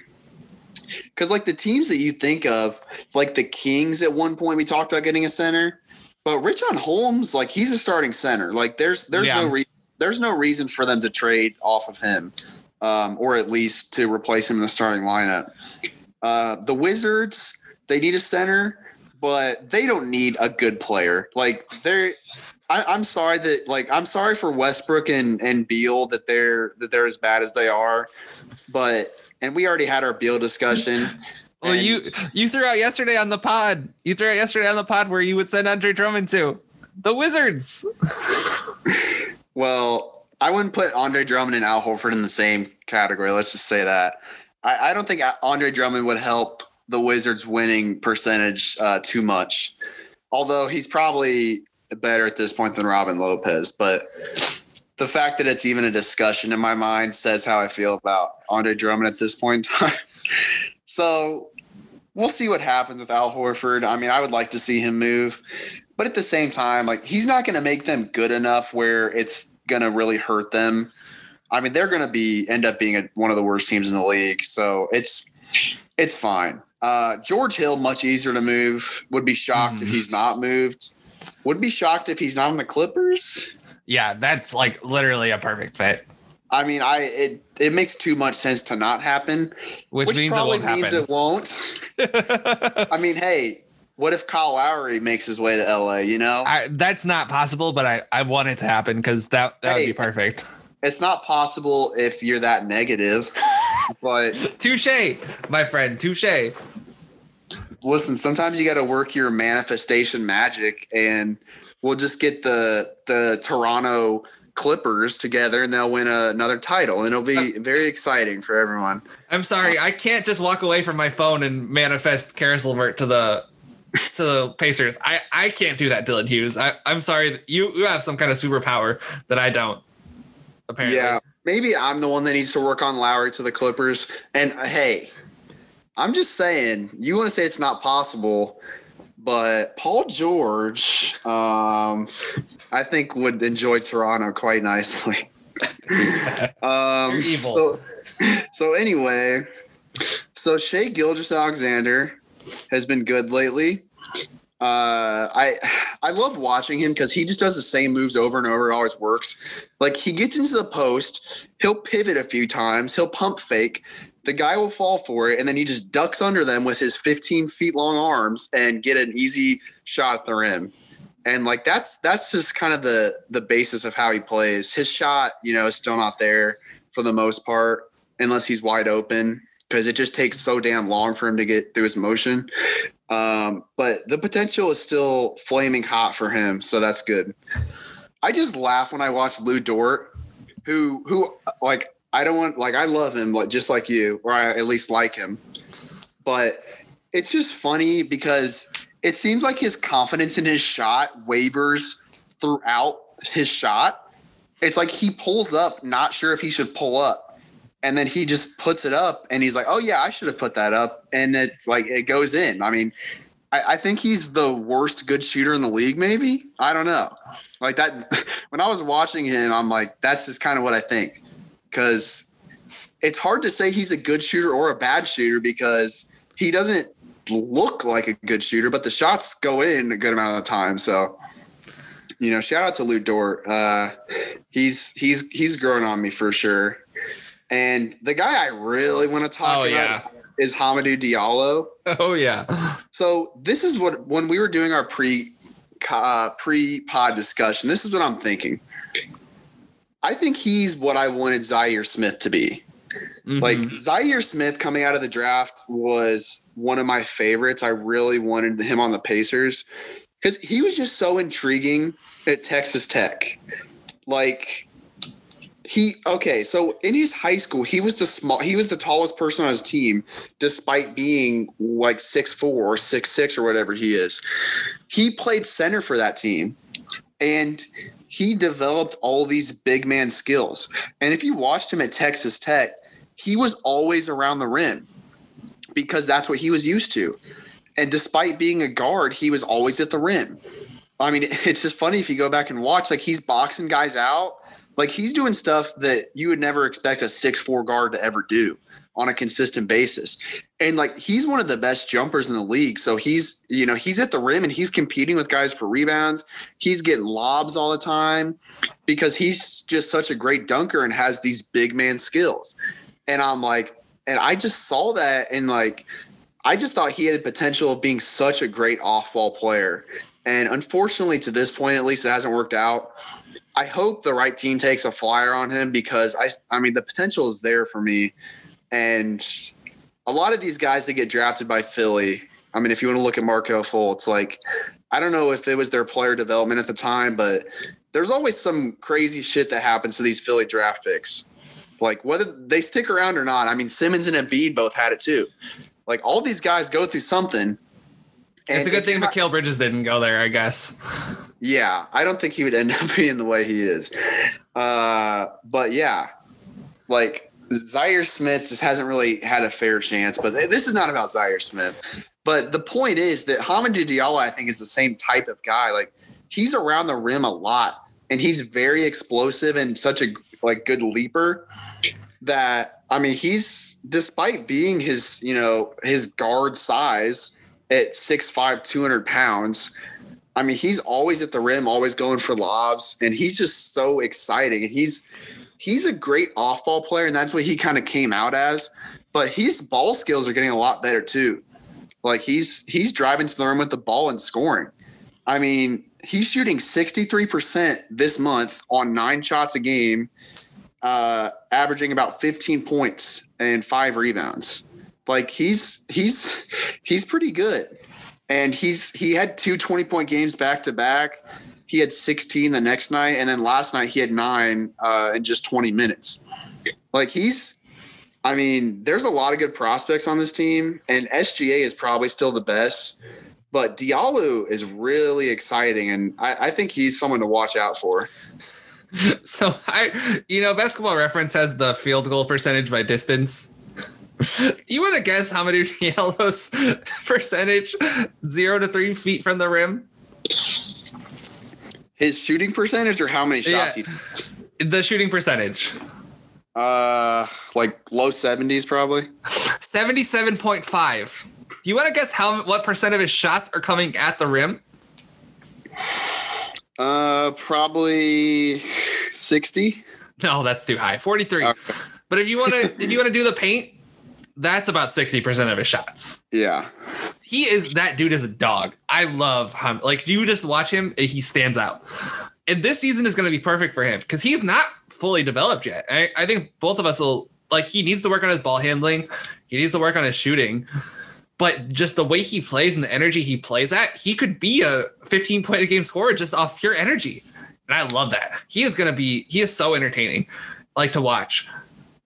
Because like the teams that you think of, like the Kings at one point we talked about getting a center, but Richaun Holmes, like he's a starting center. Like there's there's yeah. no reason there's no reason for them to trade off of him, um, or at least to replace him in the starting lineup. Uh, the Wizards, they need a center, but they don't need a good player. Like they're I, am sorry that like I'm sorry for Westbrook and and Beal that they're that they're as bad as they are, but and we already had our Beal discussion. *laughs* well, you you threw out yesterday on the pod. You threw out yesterday on the pod where you would send Andre Drummond to the Wizards. *laughs* well, I wouldn't put Andre Drummond and Al Horford in the same category. Let's just say that. I, I don't think Andre Drummond would help the Wizards' winning percentage uh, too much. Although he's probably better at this point than Robin Lopez, but the fact that it's even a discussion in my mind says how I feel about Andre Drummond at this point in time. *laughs* so we'll see what happens with Al Horford. I mean, I would like to see him move, but at the same time, like he's not going to make them good enough where it's going to really hurt them. I mean, they're going to be end up being a, one of the worst teams in the league, so it's it's fine. Uh, George Hill, much easier to move. Would be shocked mm. if he's not moved. Would be shocked if he's not on the Clippers. Yeah, that's like literally a perfect fit. I mean, I it it makes too much sense to not happen, which, which means probably it means it won't. *laughs* I mean, hey, what if Kyle Lowry makes his way to LA? You know, I, that's not possible, but I I want it to happen because that that hey, would be perfect. It's not possible if you're that negative, *laughs* but touche, my friend, touche. Listen, sometimes you got to work your manifestation magic and we'll just get the the Toronto Clippers together and they'll win a, another title and it'll be *laughs* very exciting for everyone. I'm sorry, I can't just walk away from my phone and manifest Caris LeVert to the to the Pacers. I I can't do that, Dylan Hughes. I I'm sorry, you you have some kind of superpower that I don't. Apparently, yeah. Maybe I'm the one that needs to work on Lowry to the Clippers. And hey, I'm just saying, you want to say it's not possible but Paul George, um, I think would enjoy Toronto quite nicely. *laughs* um, so, so anyway, so Shai Gilgeous-Alexander has been good lately. Uh, I I love watching him because he just does the same moves over and over. It always works. Like he gets into the post, he'll pivot a few times, he'll pump fake, the guy will fall for it, and then he just ducks under them with his 15 feet long arms and get an easy shot at the rim. And like that's that's just kind of the the basis of how he plays. His shot, you know, is still not there for the most part, unless he's wide open, because it just takes so damn long for him to get through his motion. Um, but the potential is still flaming hot for him, so that's good. I just laugh when I watch Lu Dort, who who like I don't want like I love him like just like you, or I at least like him. But it's just funny because it seems like his confidence in his shot wavers throughout his shot. It's like he pulls up, not sure if he should pull up. And then he just puts it up and he's like, oh, yeah, I should have put that up. And it's like, it goes in. I mean, I, I think he's the worst good shooter in the league, maybe. I don't know. Like that, *laughs* when I was watching him, I'm like, that's just kind of what I think. Because it's hard to say he's a good shooter or a bad shooter because he doesn't look like a good shooter, but the shots go in a good amount of time. So, you know, shout out to Lu Dort. Uh, he's he's he's growing on me for sure. And the guy I really want to talk Oh, about yeah. is Hamidou Diallo. *laughs* Oh yeah. So this is what when we were doing our pre uh, pre pod discussion. This is what I'm thinking. I think he's what I wanted Zhaire Smith to be. Like Mhm. Zhaire Smith coming out of the draft was one of my favorites. I really wanted him on the Pacers because he was just so intriguing at Texas Tech. Like he okay, so in his high school, he was the small he was the tallest person on his team, despite being like six four or six six or whatever he is. He played center for that team. And he developed all these big man skills. And if you watched him at Texas Tech, he was always around the rim because that's what he was used to. And despite being a guard, he was always at the rim. I mean, *laughs* it's just funny if you go back and watch, like he's boxing guys out. Like he's doing stuff that you would never expect a six four guard to ever do on a consistent basis. And like he's one of the best jumpers in the league. So he's, you know, he's at the rim and he's competing with guys for rebounds. He's getting lobs all the time because he's just such a great dunker and has these big man skills. And I'm like, and I just saw that and like I just thought he had the potential of being such a great off-ball player. And unfortunately, to this point, at least it hasn't worked out. I hope the right team takes a flyer on him because I, I mean, the potential is there for me. And a lot of these guys that get drafted by Philly, I mean, if you want to look at Markelle Fultz, like, I don't know if it was their player development at the time, but there's always some crazy shit that happens to these Philly draft picks. Like whether they stick around or not. I mean, Simmons and Embiid both had it too. Like all these guys go through something. And it's a good thing not- Mikal Bridges didn't go there, I guess. yeah, I don't think he would end *laughs* up being the way he is. Uh, but yeah, like Zhaire Smith just hasn't really had a fair chance. But this is not about Zhaire Smith. But the point is that Hamidou Diallo, I think, is the same type of guy. Like he's around the rim a lot, and he's very explosive and such a like good leaper that I mean he's despite being his you know his guard size at 6'5", 200 pounds. I mean, he's always at the rim, always going for lobs, and he's just so exciting. And he's he's a great off-ball player, and that's what he kind of came out as. But his ball skills are getting a lot better too. Like he's he's driving to the rim with the ball and scoring. I mean, he's shooting 63% this month on nine shots a game, uh, averaging about 15 points and five rebounds. Like he's he's he's pretty good. And he's he had two 20 point games back to back. He had 16 the next night, and then last night he had nine uh, in just 20 minutes. Like he's I mean, there's a lot of good prospects on this team, and SGA is probably still the best. But Diallo is really exciting, and I, I think he's someone to watch out for. *laughs* So I, you know, Basketball Reference has the field goal percentage by distance. *laughs* you want to guess how many *laughs* Diallo's percentage zero to three feet from the rim? His shooting percentage, or how many shots Yeah. he? The shooting percentage, Uh, like low 70s, probably. seventy-seven point five. You want to guess how what percent of his shots are coming at the rim? Uh, probably 60. No, that's too high. Forty-three. Okay. But if you want to, if you want to do the paint, that's about sixty percent of his shots. Yeah. He is that dude is a dog. I love him. Like you just watch him, he stands out. And this season is going to be perfect for him because he's not fully developed yet. I, I think both of us will like he needs to work on his ball handling. He needs to work on his shooting. But just the way he plays and the energy he plays at, he could be a 15 point a game scorer just off pure energy. And I love that. He is going to be, he is so entertaining, like to watch,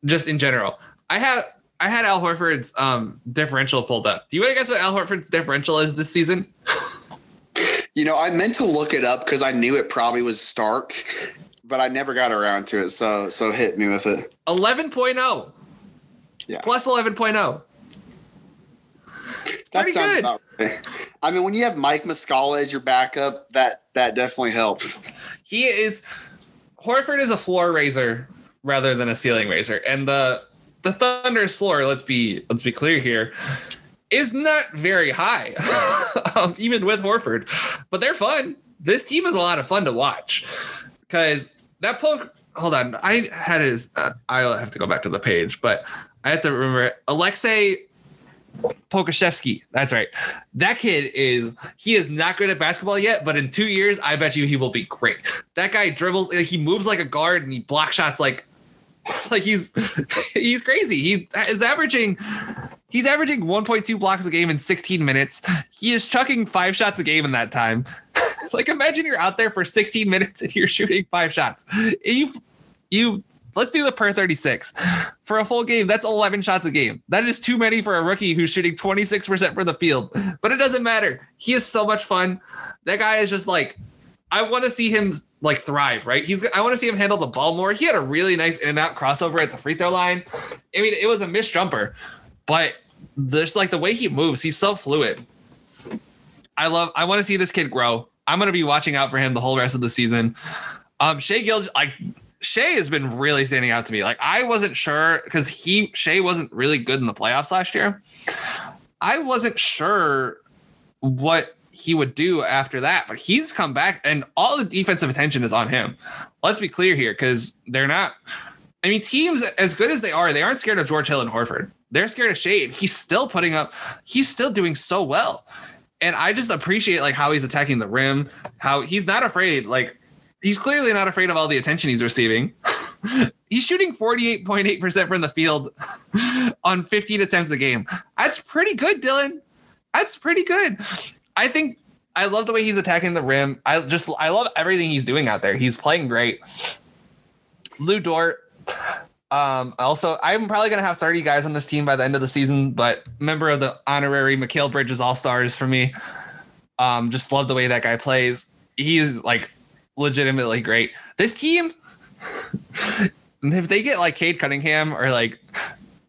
just in general. I had, I had Al Horford's um, differential pulled up. Do you want to guess what Al Horford's differential is this season? You know, I meant to look it up because I knew it probably was Stark, but I never got around to it. So, so hit me with it. 11.0. Yeah. Plus 11.0. That pretty sounds good. about right. I mean, when you have Mike Muscala as your backup, that that definitely helps. he is Horford is a floor raiser rather than a ceiling raiser, and the the Thunder's floor. Let's be let's be clear here, is not very high, *laughs* um, even with Horford. But they're fun. This team is a lot of fun to watch because that poke. Hold on, I had his. Uh, I'll have to go back to the page, but I have to remember. Alexei Pokusevski. That's right. That kid is he is not good at basketball yet, but in two years, I bet you he will be great. That guy dribbles, he moves like a guard and he block shots like *laughs* like he's *laughs* he's crazy. He is averaging he's averaging 1.2 blocks a game in 16 minutes. He is chucking five shots a game in that time. *laughs* like imagine you're out there for 16 minutes and you're shooting five shots. You you let's do the per 36 for a full game that's 11 shots a game that is too many for a rookie who's shooting 26% from the field but it doesn't matter he is so much fun that guy is just like i want to see him like thrive right? He's i want to see him handle the ball more. He had a really nice in and out crossover at the free throw line. I mean it was a missed jumper but there's like the way he moves he's so fluid. I love i want to see this kid grow. I'm going to be watching out for him the whole rest of the season. Um Shai Gilge, like Shai has been really standing out to me. Like I wasn't sure because he Shai wasn't really good in the playoffs last year. I wasn't sure what he would do after that, but he's come back and all the defensive attention is on him. Let's be clear here because they're not. I mean, teams as good as they are, they aren't scared of George Hill and Horford. They're scared of Shade. He's still putting up. He's still doing so well, and I just appreciate like how he's attacking the rim. How he's not afraid. Like he's clearly not afraid of all the attention he's receiving. *laughs* he's shooting 48.8% from the field *laughs* on 15 attempts a game. That's pretty good, Dylan. That's pretty good. I think I love the way he's attacking the rim. I just I love everything he's doing out there. He's playing great. Lu Dort. Um, also, I'm probably gonna have 30 guys on this team by the end of the season, but member of the honorary Mikal Bridges All Stars for me. Um, just love the way that guy plays. He's like legitimately great. This team, *laughs* if they get like Cade Cunningham or like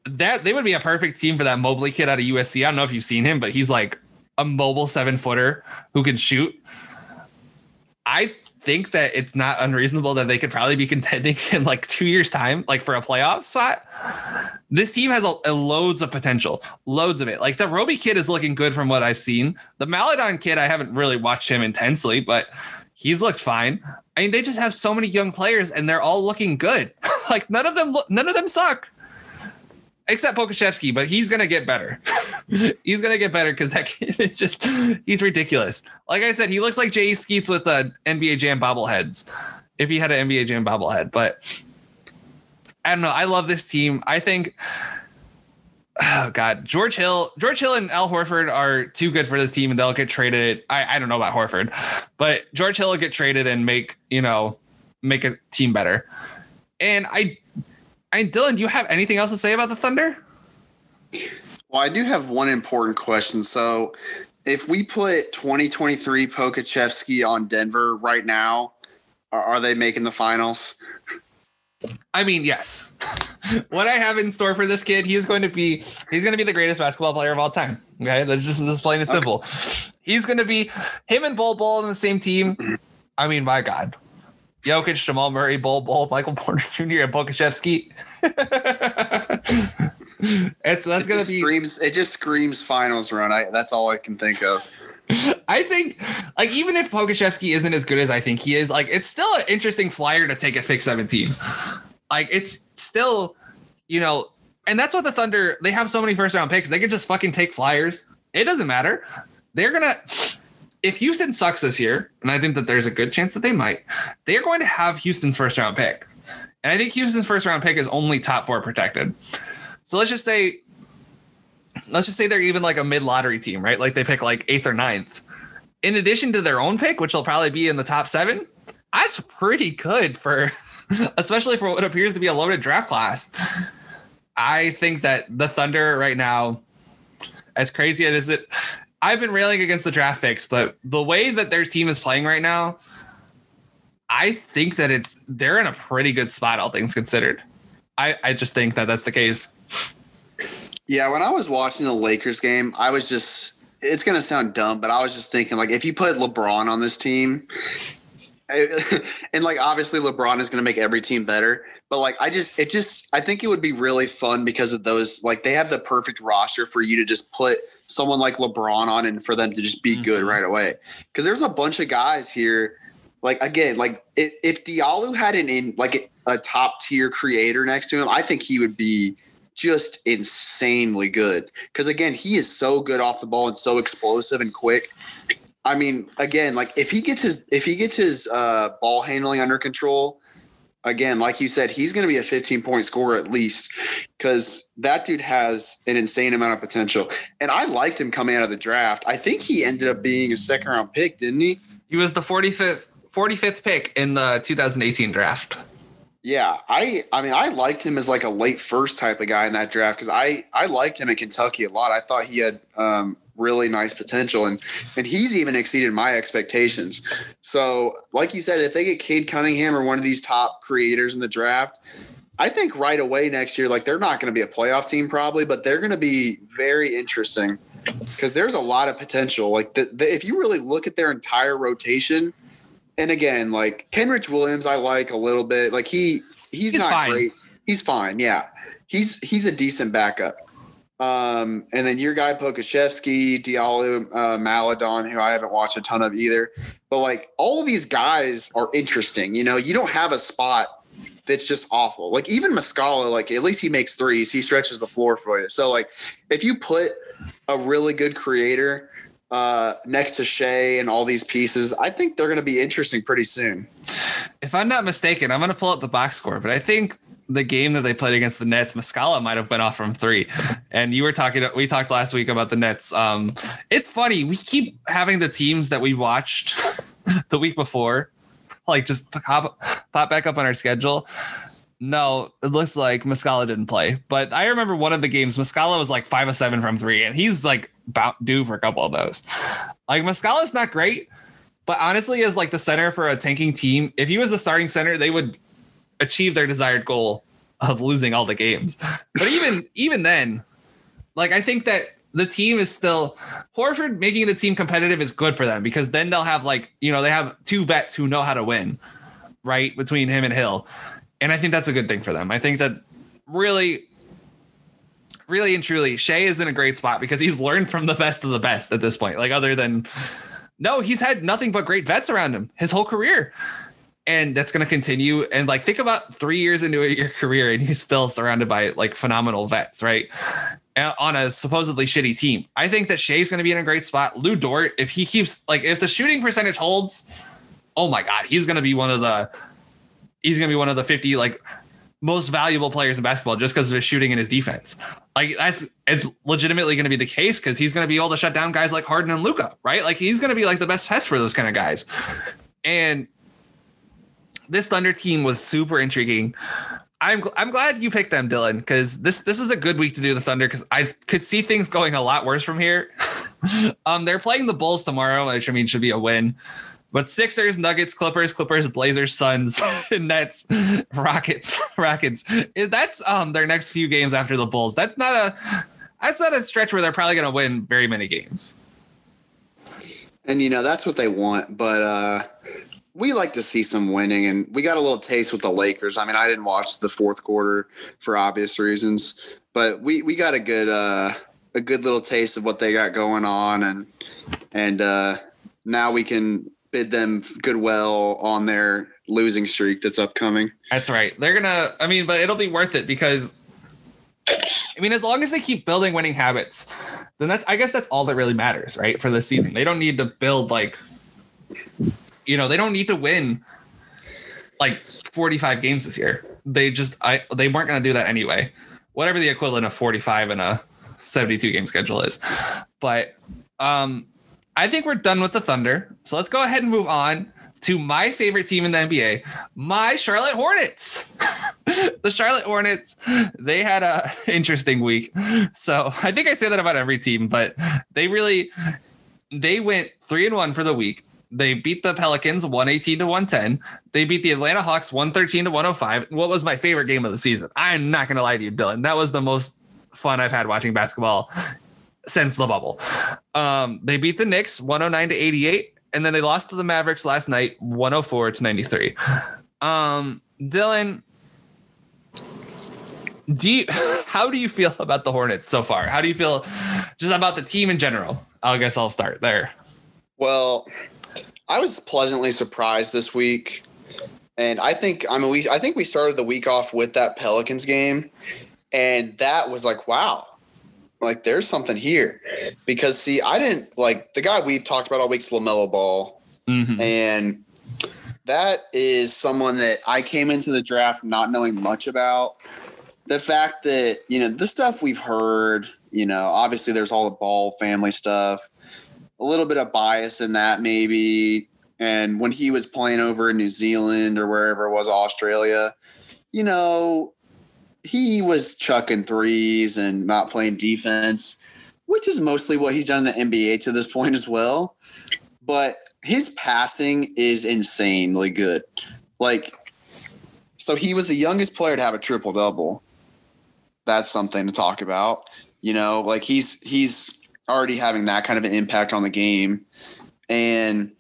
that, they would be a perfect team for that Mobley kid out of USC. I don't know if you've seen him, but he's like a mobile seven footer who can shoot. I think that it's not unreasonable that they could probably be contending *laughs* in like two years' time, like for a playoff spot. This team has a, a loads of potential, loads of it. Like the Roby kid is looking good from what I've seen. The Maledon kid, I haven't really watched him intensely, but he's looked fine. I mean, they just have so many young players, and they're all looking good. *laughs* like none of them, none of them suck, except Pokusevski. But he's gonna get better. *laughs* he's gonna get better because that *laughs* kid is just he's ridiculous. Like I said, he looks like Jay Skeets with uh, the NBA Jam bobbleheads. If he had an NBA Jam bobblehead, but I don't know. I love this team. I think. Oh God, George Hill, George Hill and Al Horford are too good for this team, and they'll get traded. I, I don't know about Horford, but George Hill will get traded and make you know make a team better. And I, I Dylan, do you have anything else to say about the Thunder? Well, I do have one important question. So, if we put 2023 Pokusevski on Denver right now, are, are they making the finals? I mean, yes. *laughs* what I have in store for this kid, he is going to be he's going to be the greatest basketball player of all time. Okay, that's just this plain and simple. He's going to be him and Bol Bol on the same team. I mean, my God, Jokic, Jamal Murray, Bol Bol, Michael Porter Jr., and Pokusevski. *laughs* it's that's It gonna be. screams. It just screams finals run. I, that's all I can think of. *laughs* I think, like, even if Pokusevski isn't as good as I think he is, like, it's still an interesting flyer to take at pick 17. Like, it's still, you know, and that's what the Thunder, they have so many first round picks. They can just fucking take flyers It doesn't matter. They're gonna if Houston sucks this year, and I think that there's a good chance that they might, they're going to have Houston's first round pick. And I think Houston's first round pick is only top four protected. So let's just say, let's just say they're even like a mid lottery team, right? Like they pick like eighth or ninth. In addition to their own pick, which will probably be in the top seven, that's pretty good for, *laughs* especially for what appears to be a loaded draft class. I think that the Thunder right now, as crazy as it, I've been railing against the draft picks, but the way that their team is playing right now, I think that it's they're in a pretty good spot, all things considered. I, I just think that that's the case. Yeah, when I was watching the Lakers game, I was just it's gonna sound dumb, but I was just thinking like if you put LeBron on this team, *laughs* and like obviously LeBron is gonna make every team better, but like I just it just I think it would be really fun because of those like they have the perfect roster for you to just put someone like LeBron on and for them to just be mm-hmm. good right away. Because there's a bunch of guys here. Like again, like if, if Diallo had an in like a top tier creator next to him, I think he would be just insanely good. Because again, he is so good off the ball and so explosive and quick. I mean, again, like if he gets his if he gets his uh, ball handling under control, again, like you said, he's going to be a 15 point scorer at least because that dude has an insane amount of potential. And I liked him coming out of the draft. I think he ended up being a second round pick, didn't he? He was the 45th 45th pick in the 2018 draft. Yeah, I I mean I liked him as like a late first type of guy in that draft because I I liked him in Kentucky a lot. I thought he had um, really nice potential and and he's even exceeded my expectations. So, like you said, if they get Cade Cunningham or one of these top creators in the draft, I think right away next year, like they're not going to be a playoff team probably, but they're going to be very interesting because there's a lot of potential. Like the, the, if you really look at their entire rotation, and again, like Kenrich Williams, I like a little bit. Like he he's, he's not fine. great. He's fine. Yeah, he's he's a decent backup. Um, and then your guy Pokusevski, Diallo, uh, Maledon, who I haven't watched a ton of either. But like all these guys are interesting. You know, you don't have a spot that's just awful. Like even Muscala, like at least he makes threes. He stretches the floor for you. So like if you put a really good creator uh, next to Shai and all these pieces, I think they're going to be interesting pretty soon. If I'm not mistaken, I'm going to pull up the box score, but I think the game that they played against the Nets, Muscala might have went off from three. *laughs* And you were talking, we talked last week about the Nets. Um, it's funny. We keep having the teams that we watched *laughs* the week before, *laughs* like just pop, pop back up on our schedule. No, it looks like Muscala didn't play. But I remember one of the games, Muscala was like five of seven from three, and he's like about due for a couple of those. Like Muscala's not great, but honestly, as like the center for a tanking team, if he was the starting center, they would achieve their desired goal of losing all the games. But even even then, like I think that the team is still Horford making the team competitive is good for them because then they'll have like, you know, they have two vets who know how to win, right? Between him and Hill. And I think that's a good thing for them. I think that really really and truly, Shai is in a great spot because he's learned from the best of the best at this point. Like other than no, he's had nothing but great vets around him his whole career and that's going to continue. And like, think about three years into your career, and you're still surrounded by like phenomenal vets, right? Uh, on a supposedly shitty team. I think that Shai's going to be in a great spot. Lu Dort, if he keeps like, if the shooting percentage holds, oh my god, he's going to be one of the, he's going to be one of the 50 like most valuable players in basketball just because of his shooting and his defense. Like that's it's legitimately going to be the case because he's going to be able to shut down guys like Harden and Luka right? Like he's going to be like the best pest for those kind of guys. And this Thunder team was super intriguing. I'm I'm glad you picked them, Dylan, because this this is a good week to do the Thunder because I could see things going a lot worse from here. *laughs* um, they're playing the Bulls tomorrow, which I mean should be a win. But Sixers, Nuggets, Clippers, Clippers, Blazers, Suns, *laughs* Nets, Rockets, *laughs* Rockets. That's um their next few games after the Bulls. That's not a that's not a stretch where they're probably going to win very many games. And you know that's what they want, but uh we like to see some winning, and we got a little taste with the Lakers. I mean, I didn't watch the fourth quarter for obvious reasons, but we we got a good uh, a good little taste of what they got going on, and and uh, now we can bid them goodwill on their losing streak that's upcoming. That's right. They're gonna. I mean, but it'll be worth it because I mean, as long as they keep building winning habits, then that's I guess that's all that really matters, right? For the season. They don't need to build like you know, they don't need to win like 45 games this year. They just I they weren't going to do that anyway. Whatever the equivalent of 45 in a 72 game schedule is. But um I think we're done with the Thunder. So let's go ahead and move on to my favorite team in the NBA, my Charlotte Hornets. *laughs* the Charlotte Hornets, they had a *laughs* interesting week. So I think I say that about every team, but they really they went three and one for the week. They beat the Pelicans 118 to 110. They beat the Atlanta Hawks 113 to 105. What was my favorite game of the season? I'm not gonna lie to you, Dylan. That was the most fun I've had watching basketball since the bubble. Um, they beat the Knicks 109 to 88 and then they lost to the Mavericks last night, 104 to 93. Um, Dylan, do you, *laughs* how do you feel about the Hornets so far? How do you feel just about the team in general? I guess I'll start there. Well, I was pleasantly surprised this week. And I think I mean we I think we started the week off with that Pelicans game. And that was like wow like there's something here. Because see i didn't like the guy we've talked about all week's lamelo ball. Mm-hmm. and that is someone that i came into the draft not knowing much about. The fact that you know the stuff we've heard you know obviously there's all the ball family stuff a little bit of bias in that maybe and when he was playing over in new zealand or wherever it was australia you know he was chucking threes and not playing defense, which is mostly what he's done in the NBA to this point as well. But his passing is insanely good. Like, so he was the youngest player to have a triple double. That's something to talk about. You know, like he's he's already having that kind of an impact on the game. And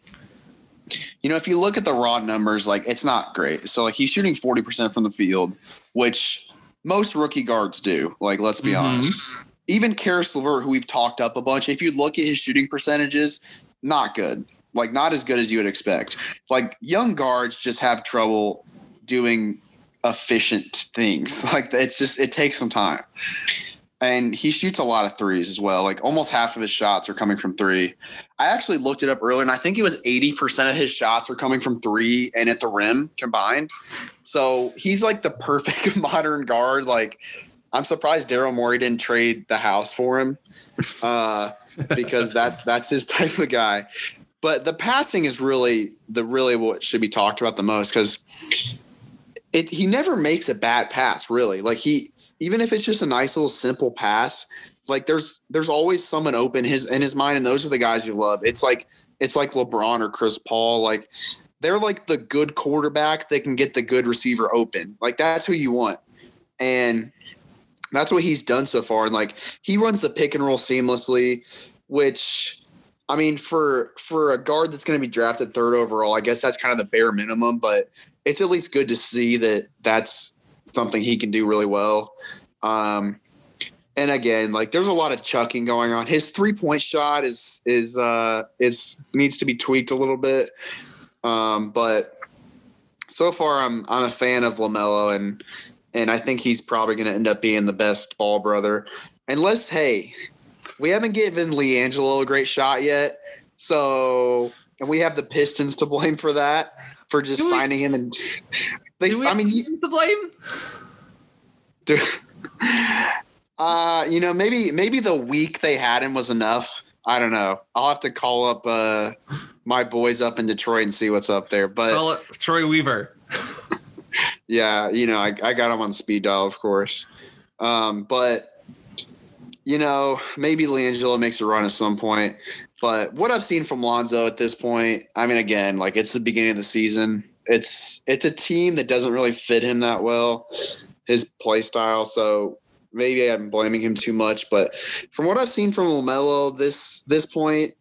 you know, if you look at the raw numbers, like it's not great. So like he's shooting 40% from the field, which most rookie guards do. Like, let's be mm-hmm. honest. Even Caris LeVert, who we've talked up a bunch, if you look at his shooting percentages, not good. Like, not as good as you would expect. Like, young guards just have trouble doing efficient things. *laughs* Like, it's just, it takes some time. And he shoots a lot of threes as well. Like, almost half of his shots are coming from three. I actually looked it up earlier, and I think it was 80% of his shots were coming from three and at the rim combined. So he's like the *laughs* perfect *laughs* modern guard. Like, I'm surprised Daryl Morey didn't trade the house for him uh, *laughs* because that that's his type of guy. But the passing is really the really what should be talked about the most because it he never makes a bad pass. Really, like he even if it's just a nice little simple pass, like there's there's always someone open his in his mind, and those are the guys you love. It's like it's like LeBron or Chris Paul. Like they're like the good quarterback that can get the good receiver open. Like that's who you want. And that's what he's done so far. And like he runs the pick and roll seamlessly, which I mean, for for a guard that's going to be drafted third overall, I guess that's kind of the bare minimum. But it's at least good to see that that's something he can do really well. Um, and again, like there's a lot of chucking going on. His three point shot is is uh is needs to be tweaked a little bit. Um, but so far I'm I'm a fan of LaMelo and and I think he's probably gonna end up being the best ball brother. Unless hey, we haven't given LiAngelo a great shot yet. So and we have the Pistons to blame for that, for just we, signing him and they I mean the blame? Dude *laughs* uh, you know, maybe maybe the week they had him was enough. I don't know. I'll have to call up uh, my boys up in Detroit and see what's up there. But call it Troy Weaver. *laughs* yeah, you know, I, I got him on speed dial, of course. Um, but you know, maybe LiAngelo makes a run at some point. But what I've seen from Lonzo at this point, I mean, again, like it's the beginning of the season. It's it's a team that doesn't really fit him that well, his play style. So maybe I'm blaming him too much, but from what I've seen from LaMelo this this point,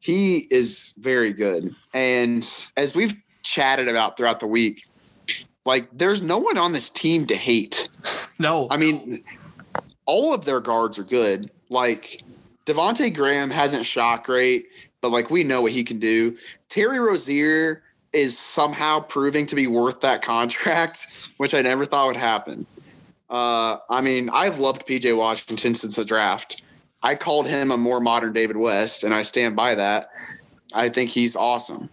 he is very good. And as we've chatted about throughout the week, like there's no one on this team to hate. *laughs* No. I mean, all of their guards are good. Like Devonte Graham hasn't shot great, but like we know what he can do. Terry Rozier is somehow proving to be worth that contract, *laughs* which I never thought would happen. Uh, I mean, I've loved PJ Washington since the draft. I called him a more modern David West, and I stand by that. I think he's awesome.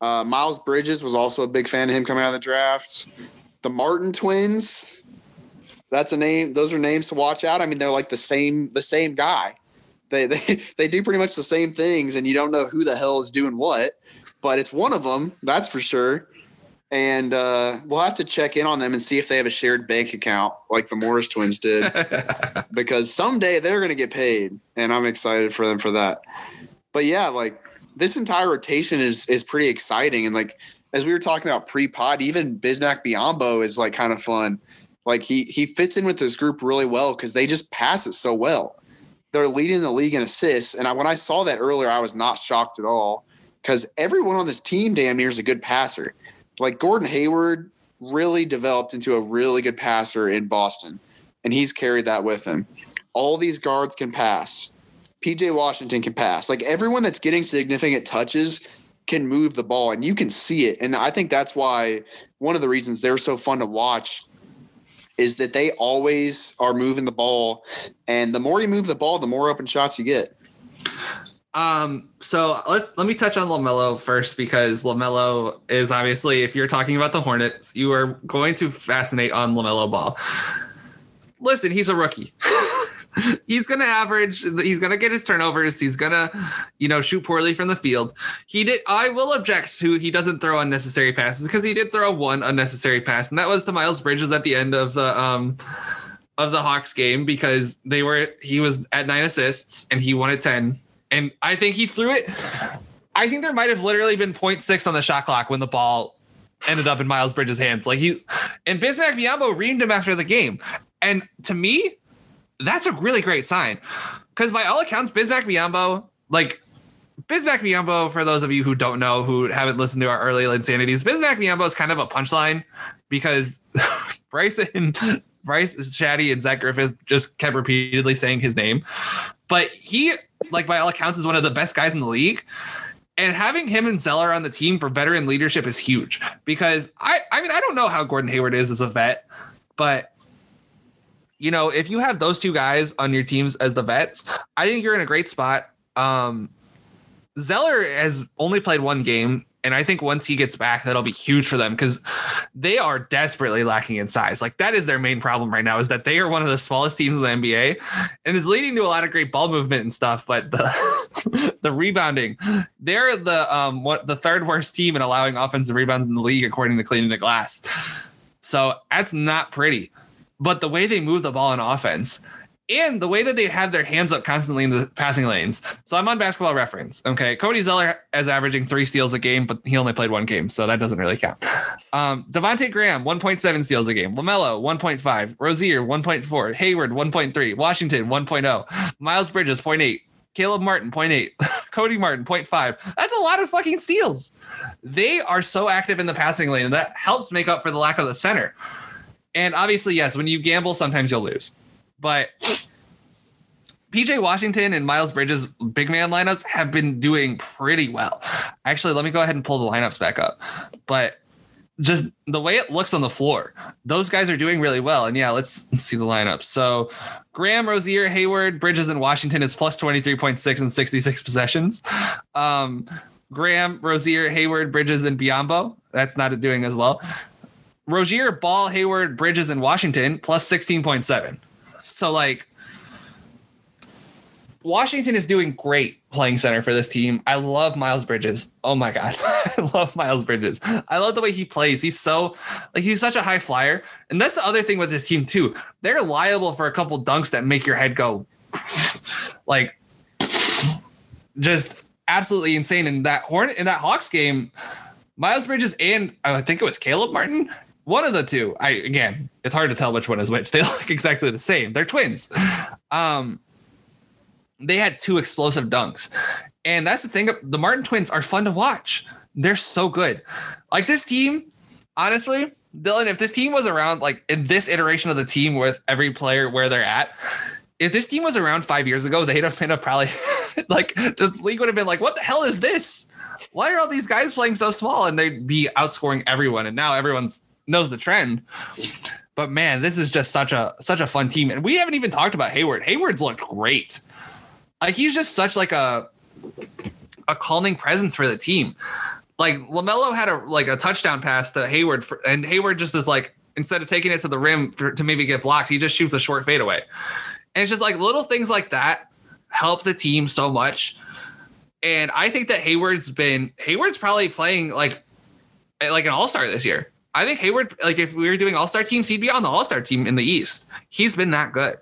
Uh, Miles Bridges was also a big fan of him coming out of the draft. The Martin twins, that's a name. Those are names to watch out. I mean, they're like the same the same guy. They they *laughs* they do pretty much the same things, and you don't know who the hell is doing what. But it's one of them, that's for sure. And uh, we'll have to check in on them and see if they have a shared bank account like the Morris twins did, *laughs* because someday they're going to get paid, and I'm excited for them for that. But yeah, like this entire rotation is is pretty exciting, and like as we were talking about pre-pod, even Bismack Biyombo is like kind of fun. Like he he fits in with this group really well because they just pass it so well. They're leading the league in assists, and I, when I saw that earlier, I was not shocked at all because everyone on this team damn near is a good passer. Like Gordon Hayward really developed into a really good passer in Boston, and he's carried that with him. All these guards can pass. PJ Washington can pass. Like everyone that's getting significant touches can move the ball, and you can see it. And I think that's why one of the reasons they're so fun to watch is that they always are moving the ball, and the more you move the ball, the more open shots you get. Um, so let's let me touch on Lamelo first because Lamelo is obviously, if you're talking about the Hornets, you are going to fascinate on Lamelo Ball. Listen, he's a rookie. *laughs* *laughs* he's gonna average. He's gonna get his turnovers. He's gonna, you know, shoot poorly from the field. He did. I will object to he doesn't throw unnecessary passes because he did throw one unnecessary pass, and that was to Miles Bridges at the end of the um of the Hawks game because they were he was at nine assists and he wanted ten and I think he threw it. I think there might have literally been 0.6 on the shot clock when the ball ended up in Miles Bridges' hands. Like he and Bismack Biyombo reamed him after the game. And to me, that's a really great sign. Because by all accounts, Bismack Biyombo, like Bismack Biyombo, for those of you who don't know, who haven't listened to our early insanities, Bismack Biyombo is kind of a punchline because *laughs* Bryce and Bryce Shaddy and Zach Griffith just kept repeatedly saying his name. But he like by all accounts, is one of the best guys in the league. And having him and Zeller on the team for veteran leadership is huge because I, I mean, I don't know how Gordon Hayward is as a vet, but you know, if you have those two guys on your teams as the vets, I think you're in a great spot. Um, Zeller has only played one game and I think once he gets back, that'll be huge for them because they are desperately lacking in size. Like that is their main problem right now is that they are one of the smallest teams in the NBA and is leading to a lot of great ball movement and stuff. But the *laughs* the rebounding, they're the um what the third worst team in allowing offensive rebounds in the league according to cleaning the glass. So that's not pretty. But the way they move the ball in offense and the way that they have their hands up constantly in the passing lanes. So I'm on basketball reference. Okay. Cody Zeller is averaging three steals a game, but he only played one game. So that doesn't really count. Um, Devonte Graham, 1.7 steals a game. LaMelo, 1.5. Rozier, 1.4. Hayward, 1.3. Washington, 1.0. Miles Bridges, 0.8. Caleb Martin, 0.8. *laughs* Cody Martin, 0.5. That's a lot of fucking steals. They are so active in the passing lane. That helps make up for the lack of the center. And obviously, yes, when you gamble, sometimes you'll lose. But PJ Washington and Miles Bridges big man lineups have been doing pretty well. Actually, let me go ahead and pull the lineups back up. But just the way it looks on the floor, those guys are doing really well. And yeah, let's, see the lineups. So Graham, Rozier, Hayward, Bridges, and Washington is plus 23.6 and 66 possessions. Um, Graham, Rozier, Hayward, Bridges, and Biyombo. That's not doing as well. Rozier, Ball, Hayward, Bridges, and Washington plus 16.7. So like Washington is doing great playing center for this team. I love Miles Bridges. Oh my god, *laughs* I love Miles Bridges. I love the way he plays. He's so like he's such a high flyer, and that's the other thing with this team too. They're liable for a couple dunks that make your head go *laughs* like just absolutely insane. In that horn in that Hawks game, Miles Bridges and I think it was Caleb Martin one of the two. I again, it's hard to tell which one is which. *laughs* They look exactly the same. They're twins. Um, they had two explosive dunks, and that's the thing. The Martin twins are fun to watch. They're so good. Like this team, honestly, Dylan. If this team was around, like in this iteration of the team with every player where they're at, if this team was around five years ago, they'd have been a probably *laughs* like the league would have been like, "What the hell is this? Why are all these guys playing so small?" And they'd be outscoring everyone. And now everyone's knows the trend. But man, this is just such a such a fun team. And we haven't even talked about Hayward. Hayward's looked great. Like he's just such like a a calming presence for the team. Like Lamelo had a like a touchdown pass to Hayward, for, and Hayward just is like instead of taking it to the rim for, to maybe get blocked, he just shoots a short fadeaway. And it's just like little things like that help the team so much. And I think that Hayward's been Hayward's probably playing like like an all-star this year. I think Hayward, like if we were doing all-star teams, he'd be on the all-star team in the East. He's been that good.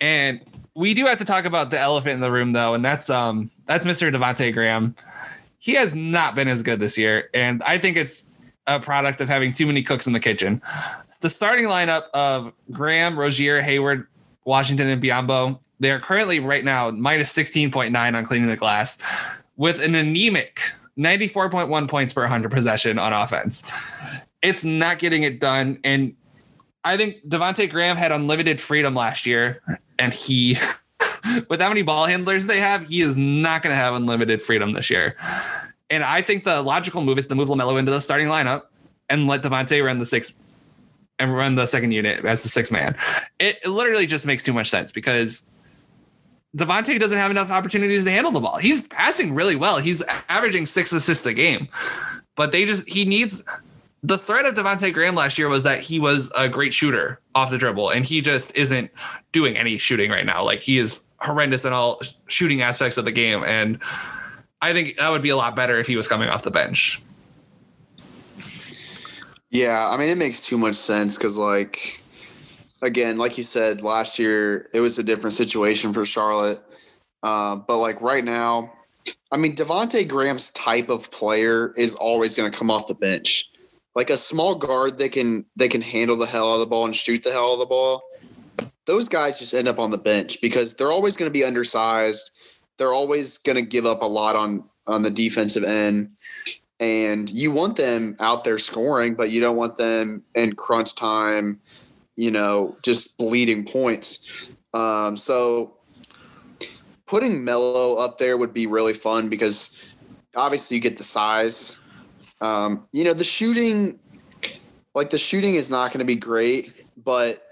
And we do have to talk about the elephant in the room though, and that's um that's Mr. Devonte Graham. He has not been as good this year, and I think it's a product of having too many cooks in the kitchen. The starting lineup of Graham, Rozier, Hayward, Washington, and Biyombo, they are currently right now minus 16.9 on cleaning the glass with an anemic 94.1 points per 100 possession on offense. It's not getting it done. And I think Devonte Graham had unlimited freedom last year, and he, *laughs* with how many ball handlers they have, he is not going to have unlimited freedom this year. And I think the logical move is to move Lamelo into the starting lineup and let Devonte run the six and run the second unit as the sixth man. It, it literally just makes too much sense because Devonte doesn't have enough opportunities to handle the ball. He's passing really well. He's averaging six assists a game, but they just he needs the threat of Devonte Graham last year was that he was a great shooter off the dribble, and he just isn't doing any shooting right now. Like he is horrendous in all shooting aspects of the game, and I think that would be a lot better if he was coming off the bench. Yeah, I mean it makes too much sense because like again, like you said, last year it was a different situation for Charlotte. Uh, but like right now, I mean Devonte Graham's type of player is always going to come off the bench. Like a small guard that can they can handle the hell out of the ball and shoot the hell out of the ball. Those guys just end up on the bench because they're always going to be undersized. They're always going to give up a lot on on the defensive end and you want them out there scoring, but you don't want them in crunch time, you know, just bleeding points. Um, so putting Melo up there would be really fun because obviously you get the size. Um, you know, the shooting, like the shooting is not going to be great, but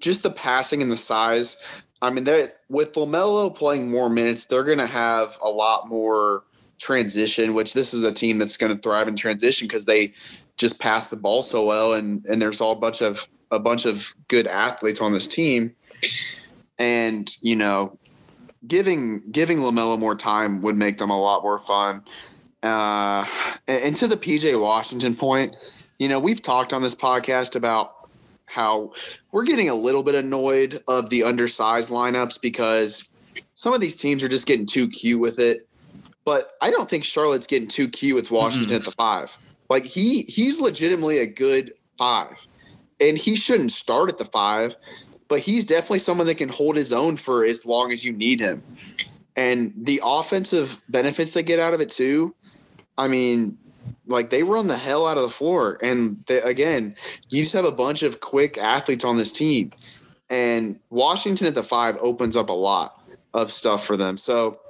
just the passing and the size. I mean, with Lamelo playing more minutes, they're going to have a lot more transition, which this is a team that's going to thrive in transition because they just pass the ball so well, and and there's all a bunch of a bunch of good athletes on this team, and you know, giving giving Lamelo more time would make them a lot more fun. Uh, and, to the PJ Washington point, you know, we've talked on this podcast about how we're getting a little bit annoyed of the undersized lineups because some of these teams are just getting too cute with it but I don't think Charlotte's getting too cute with Washington mm-hmm. at the five. Like he he's legitimately a good five, and he shouldn't start at the five, but he's definitely someone that can hold his own for as long as you need him. And the offensive benefits they get out of it too. I mean, like they run the hell out of the floor, and they, again, you just have a bunch of quick athletes on this team, and Washington at the five opens up a lot of stuff for them. So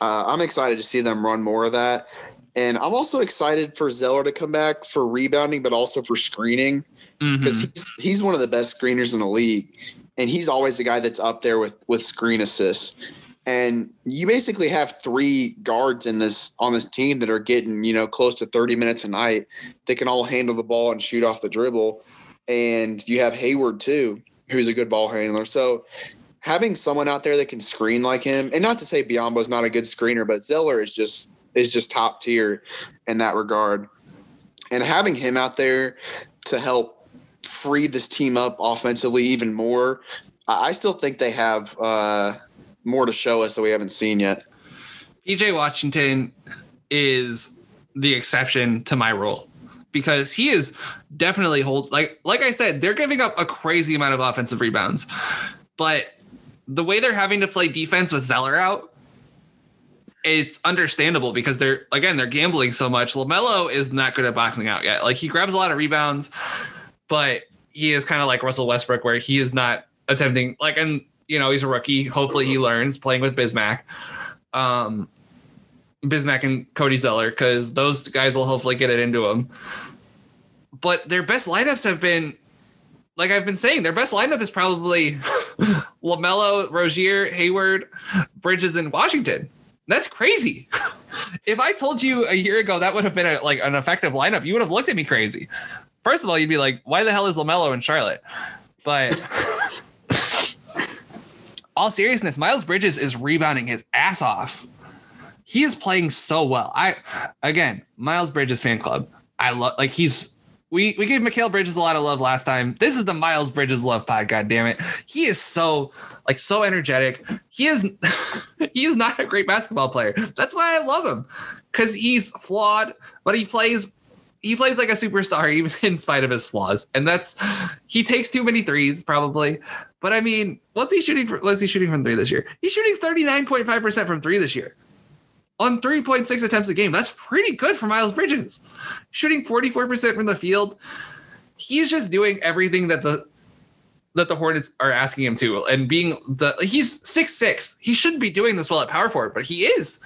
uh, I'm excited to see them run more of that. And I'm also excited for Zeller to come back for rebounding, but also for screening because mm-hmm. he's, he's one of the best screeners in the league. And he's always the guy that's up there with, with screen assists. And you basically have three guards in this on this team that are getting, you know, close to 30 minutes a night. They can all handle the ball and shoot off the dribble. And you have Hayward too, who's a good ball handler. So having someone out there that can screen like him, and not to say is not a good screener, but Zeller is just is just top tier in that regard. And having him out there to help free this team up offensively even more, I still think they have uh, more to show us that we haven't seen yet. PJ Washington is the exception to my rule because he is definitely hold like like I said, they're giving up a crazy amount of offensive rebounds. But the way they're having to play defense with Zeller out, it's understandable because they're again they're gambling so much. Lamelo is not good at boxing out yet. Like he grabs a lot of rebounds, but he is kind of like Russell Westbrook, where he is not attempting like and you know he's a rookie. Hopefully he learns playing with Bismack, um, Bismack and Cody Zeller because those guys will hopefully get it into him. But their best lineups have been like I've been saying, their best lineup is probably *laughs* LaMelo, Rozier, Hayward, Bridges, and Washington. That's crazy. *laughs* if I told you a year ago that would have been a, like an effective lineup, you would have looked at me crazy. First of all, you'd be like, "Why the hell is LaMelo in Charlotte?" But *laughs* all seriousness, Miles Bridges is rebounding his ass off. He is playing so well. I again, Miles Bridges fan club. I love like he's we we gave Mikal Bridges a lot of love last time. This is the Miles Bridges love pod. God damn it, he is so like so energetic. He is *laughs* he is not a great basketball player. That's why I love him because he's flawed, but he plays he plays like a superstar *laughs* even in spite of his flaws. And that's he takes too many threes probably. But I mean, what's he shooting for? What's he shooting from three this year? He's shooting thirty nine point five percent from three this year on 3.6 attempts a game. That's pretty good for Miles Bridges. Shooting 44% from the field. He's just doing everything that the that the Hornets are asking him to and being the he's six six. He shouldn't be doing this well at power forward, but he is.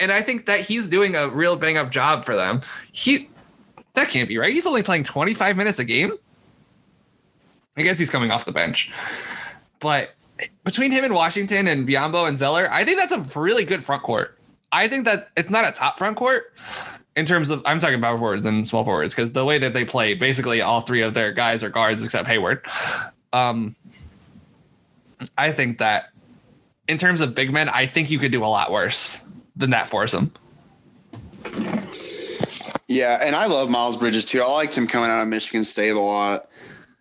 And I think that he's doing a real bang up job for them. He that can't be right. He's only playing 25 minutes a game. I guess he's coming off the bench. But between him and Washington and Biyombo and Zeller, I think that's a really good front court. I think that it's not a top front court in terms of I'm talking about forwards and small forwards because the way that they play, basically all three of their guys are guards except Hayward. Um, I think that in terms of big men, I think you could do a lot worse than that foursome. Yeah, and I love Miles Bridges too. I liked him coming out of Michigan State a lot,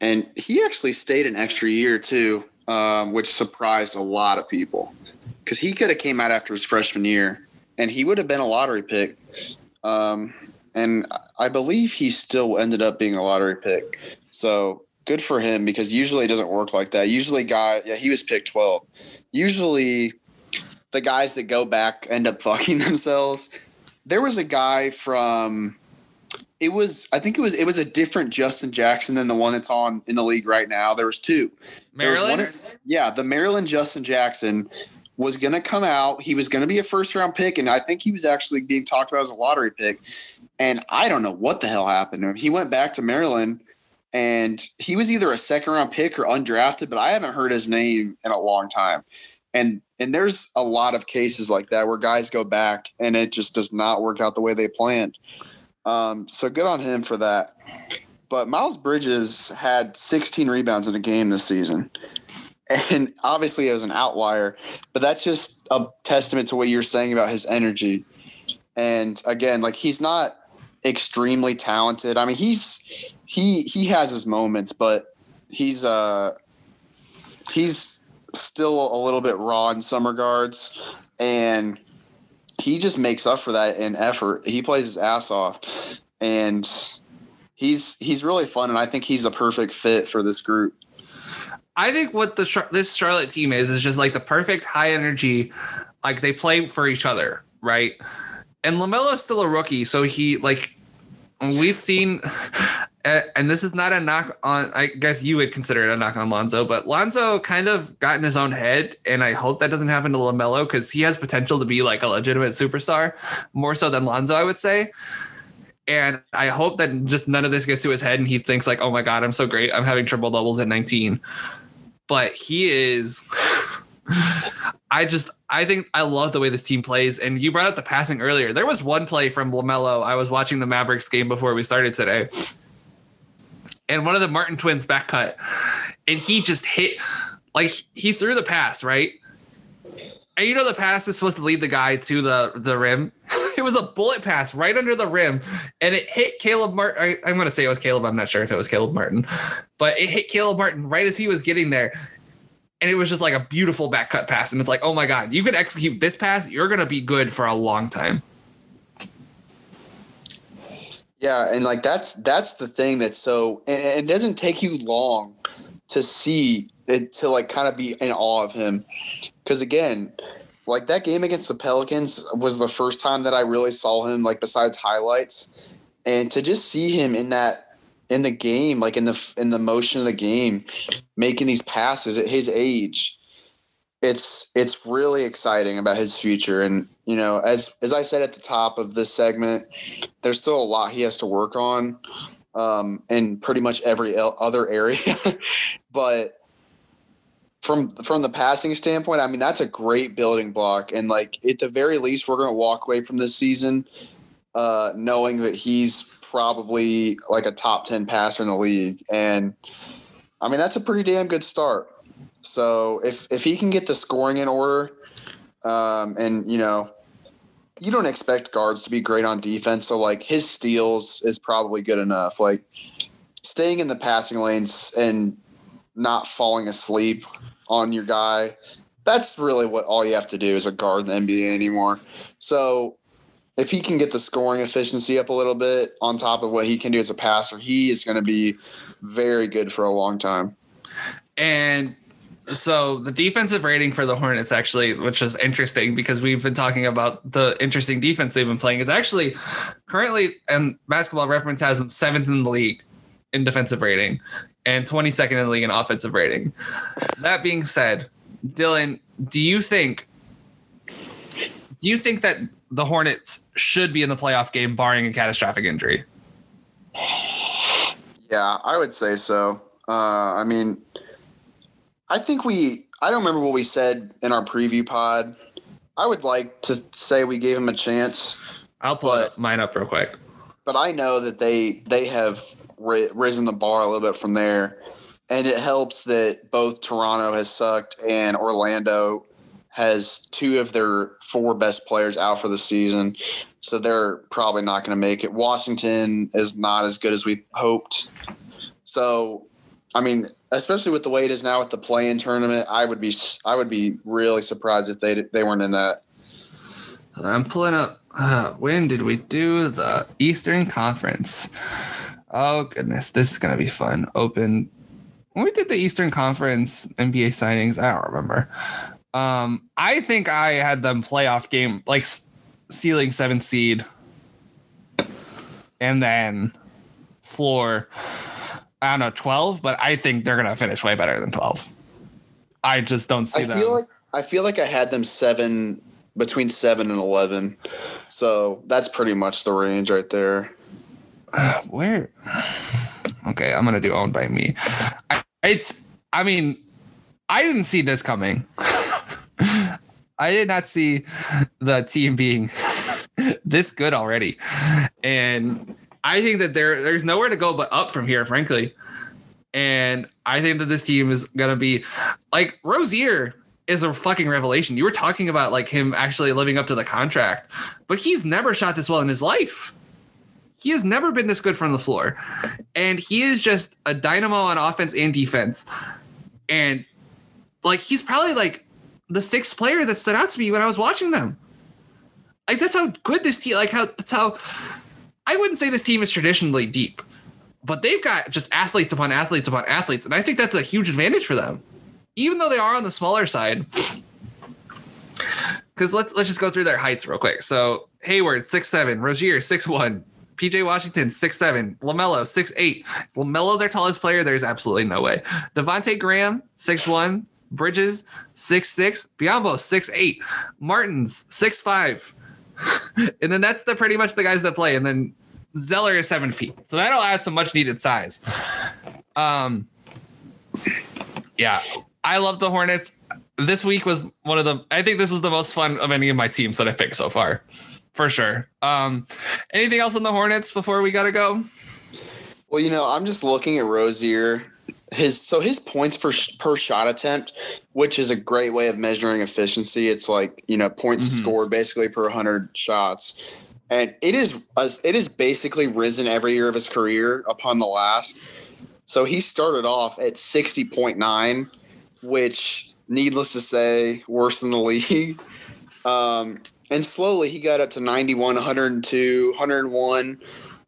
and he actually stayed an extra year too, um, which surprised a lot of people because he could have came out after his freshman year and he would have been a lottery pick. Um, and I believe he still ended up being a lottery pick. So good for him because usually it doesn't work like that. Usually, guy, yeah, he was picked 12. Usually, the guys that go back end up *laughs* fucking themselves. There was a guy from. It was, I think it was, it was a different Justin Jackson than the one that's on in the league right now. There was two. Maryland, was one, yeah, the Maryland Justin Jackson was going to come out. He was going to be a first round pick, and I think he was actually being talked about as a lottery pick. And I don't know what the hell happened to him. He went back to Maryland, and he was either a second round pick or undrafted, but I haven't heard his name in a long time. And and there's a lot of cases like that where guys go back and it just does not work out the way they planned. Um, so good on him for that. But Miles Bridges had 16 rebounds in a game this season and *laughs* obviously it was an outlier, but that's just a testament to what you're saying about his energy. And again, like he's not extremely talented. I mean, he's he he has his moments, but he's uh he's still a little bit raw in some regards, and he just makes up for that in effort. He plays his ass off, and he's he's really fun, and I think he's a perfect fit for this group. I think what the this Charlotte team is is just like the perfect high energy, like they play for each other, right? And Lamelo's still a rookie, so he like we've seen, and this is not a knock on. I guess you would consider it a knock on Lonzo, but Lonzo kind of got in his own head, and I hope that doesn't happen to Lamelo because he has potential to be like a legitimate superstar, more so than Lonzo, I would say. And I hope that just none of this gets to his head and he thinks like, oh my God, I'm so great. I'm having triple doubles at 19 but he is. *sighs* I just I think I love the way this team plays. And you brought up the passing earlier. There was one play from Lamelo. I was watching the Mavericks game before we started today, and one of the Martin twins back cut, and he just hit like he threw the pass right. And you know the pass is supposed to lead the guy to the the rim. *laughs* it was a bullet pass right under the rim, and it hit Caleb Martin. I, am to say it was Caleb. I'm not sure if it was Caleb Martin, but it hit Caleb Martin right as he was getting there. And it was just like a beautiful back cut pass. And it's like, oh my God, you can execute this pass, you're going to be good for a long time. Yeah, and like that's that's the thing that's so and it doesn't take you long to see it to like kind of be in awe of him. Cause again, like that game against the Pelicans was the first time that I really saw him like besides highlights and to just see him in that in the game like in the in the motion of the game making these passes at his age it's it's really exciting about his future and you know as as I said at the top of this segment there's still a lot he has to work on um, in pretty much every other area. *laughs* but from from the passing standpoint, I mean that's a great building block, and like at the very least, we're going to walk away from this season uh, knowing that he's probably like a top ten passer in the league, and I mean that's a pretty damn good start. So if if he can get the scoring in order, um, and you know, you don't expect guards to be great on defense, so like his steals is probably good enough. Like staying in the passing lanes and not falling asleep on your guy. That's really what all you have to do as a guard in the NBA anymore. So if he can get the scoring efficiency up a little bit on top of what he can do as a passer, he is going to be very good for a long time. And so the defensive rating for the Hornets actually, which is interesting because we've been talking about the interesting defense they've been playing, is actually currently and basketball reference has them seventh in the league in defensive rating and 22nd in the league in offensive rating. That being said, Dylan, do you think do you think that the Hornets should be in the playoff game barring a catastrophic injury? Yeah, I would say so. Uh, I mean, I think we, I don't remember what we said in our preview pod. I would like to say we gave him a chance. I'll pull but, mine up real quick. But I know that they they have risen the bar a little bit from there. And it helps that both Toronto has sucked and Orlando has two of their four best players out for the season. So they're probably not going to make it. Washington is not as good as we hoped. So, I mean, especially with the way it is now with the play-in tournament, I would be I would be really surprised if they they weren't in that. I'm pulling up. Uh, when did we do the Eastern Conference? Oh goodness, this is gonna be fun. Open. When we did the Eastern Conference NBA signings, I don't remember. Um, I think I had them playoff game like ceiling seventh seed, and then floor. I don't know twelve, but I think they're gonna finish way better than twelve. I just don't see I them. Feel like, I feel like I had them seven between seven and eleven, so that's pretty much the range right there. *sighs* where? Okay, I'm gonna do owned by me. I, it's. I mean, I didn't see this coming. *laughs* I did not see the team being *laughs* this good already, and I think that there there's nowhere to go but up from here, frankly. And I think that this team is gonna be like Rozier is a fucking revelation. You were talking about like him actually living up to the contract, but he's never shot this well in his life. He has never been this good from the floor. And he is just a dynamo on offense and defense. And like he's probably like the sixth player that stood out to me when I was watching them. Like that's how good this team like how that's how I wouldn't say this team is traditionally deep, but they've got just athletes upon athletes upon athletes, and I think that's a huge advantage for them. Even though they are on the smaller side. Because let's let's just go through their heights real quick. So Hayward, six seven, Rozier, six one, PJ Washington, six seven. LaMelo, six eight. Is LaMelo their tallest player? There's absolutely no way. Devonte Graham, six one. Bridges, six six. Biyombo, six eight. Martins, six five. *laughs* and then that's the pretty much the guys that play. And then Zeller is seven feet. So that'll add some much needed size. Um yeah. I love the Hornets. This week was one of the I think this was the most fun of any of my teams that I picked so far for sure. Um, anything else on the Hornets before we gotta go? Well, you know, I'm just looking at Rozier. His so his points per per shot attempt, which is a great way of measuring efficiency. It's like you know points mm-hmm. scored basically per 100 shots, and it is it is basically risen every year of his career upon the last. So he started off at 60.9, which needless to say, worse than the league. *laughs* Um, and slowly he got up to 91, 102, 101,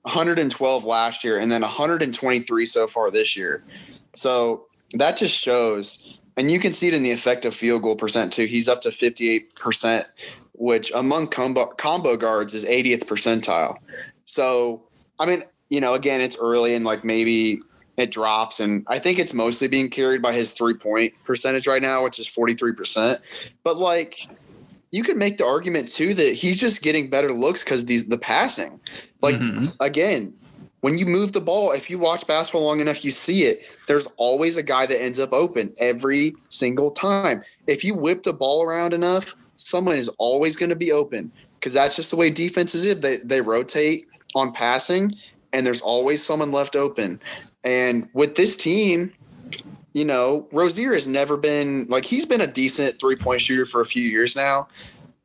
112 last year, and then 123 so far this year. So that just shows, and you can see it in the effective field goal percent too. He's up to 58%, which among combo, combo guards is 80th percentile. So, I mean, you know, again, it's early and like maybe it drops. And I think it's mostly being carried by his three point percentage right now, which is 43%. But like, you could make the argument too that he's just getting better looks because these the passing. Like mm-hmm. again, when you move the ball, if you watch basketball long enough, you see it. There's always a guy that ends up open every single time. If you whip the ball around enough, someone is always going to be open because that's just the way defenses is. They they rotate on passing, and there's always someone left open. And with this team, you know, Rozier has never been like he's been a decent three point shooter for a few years now,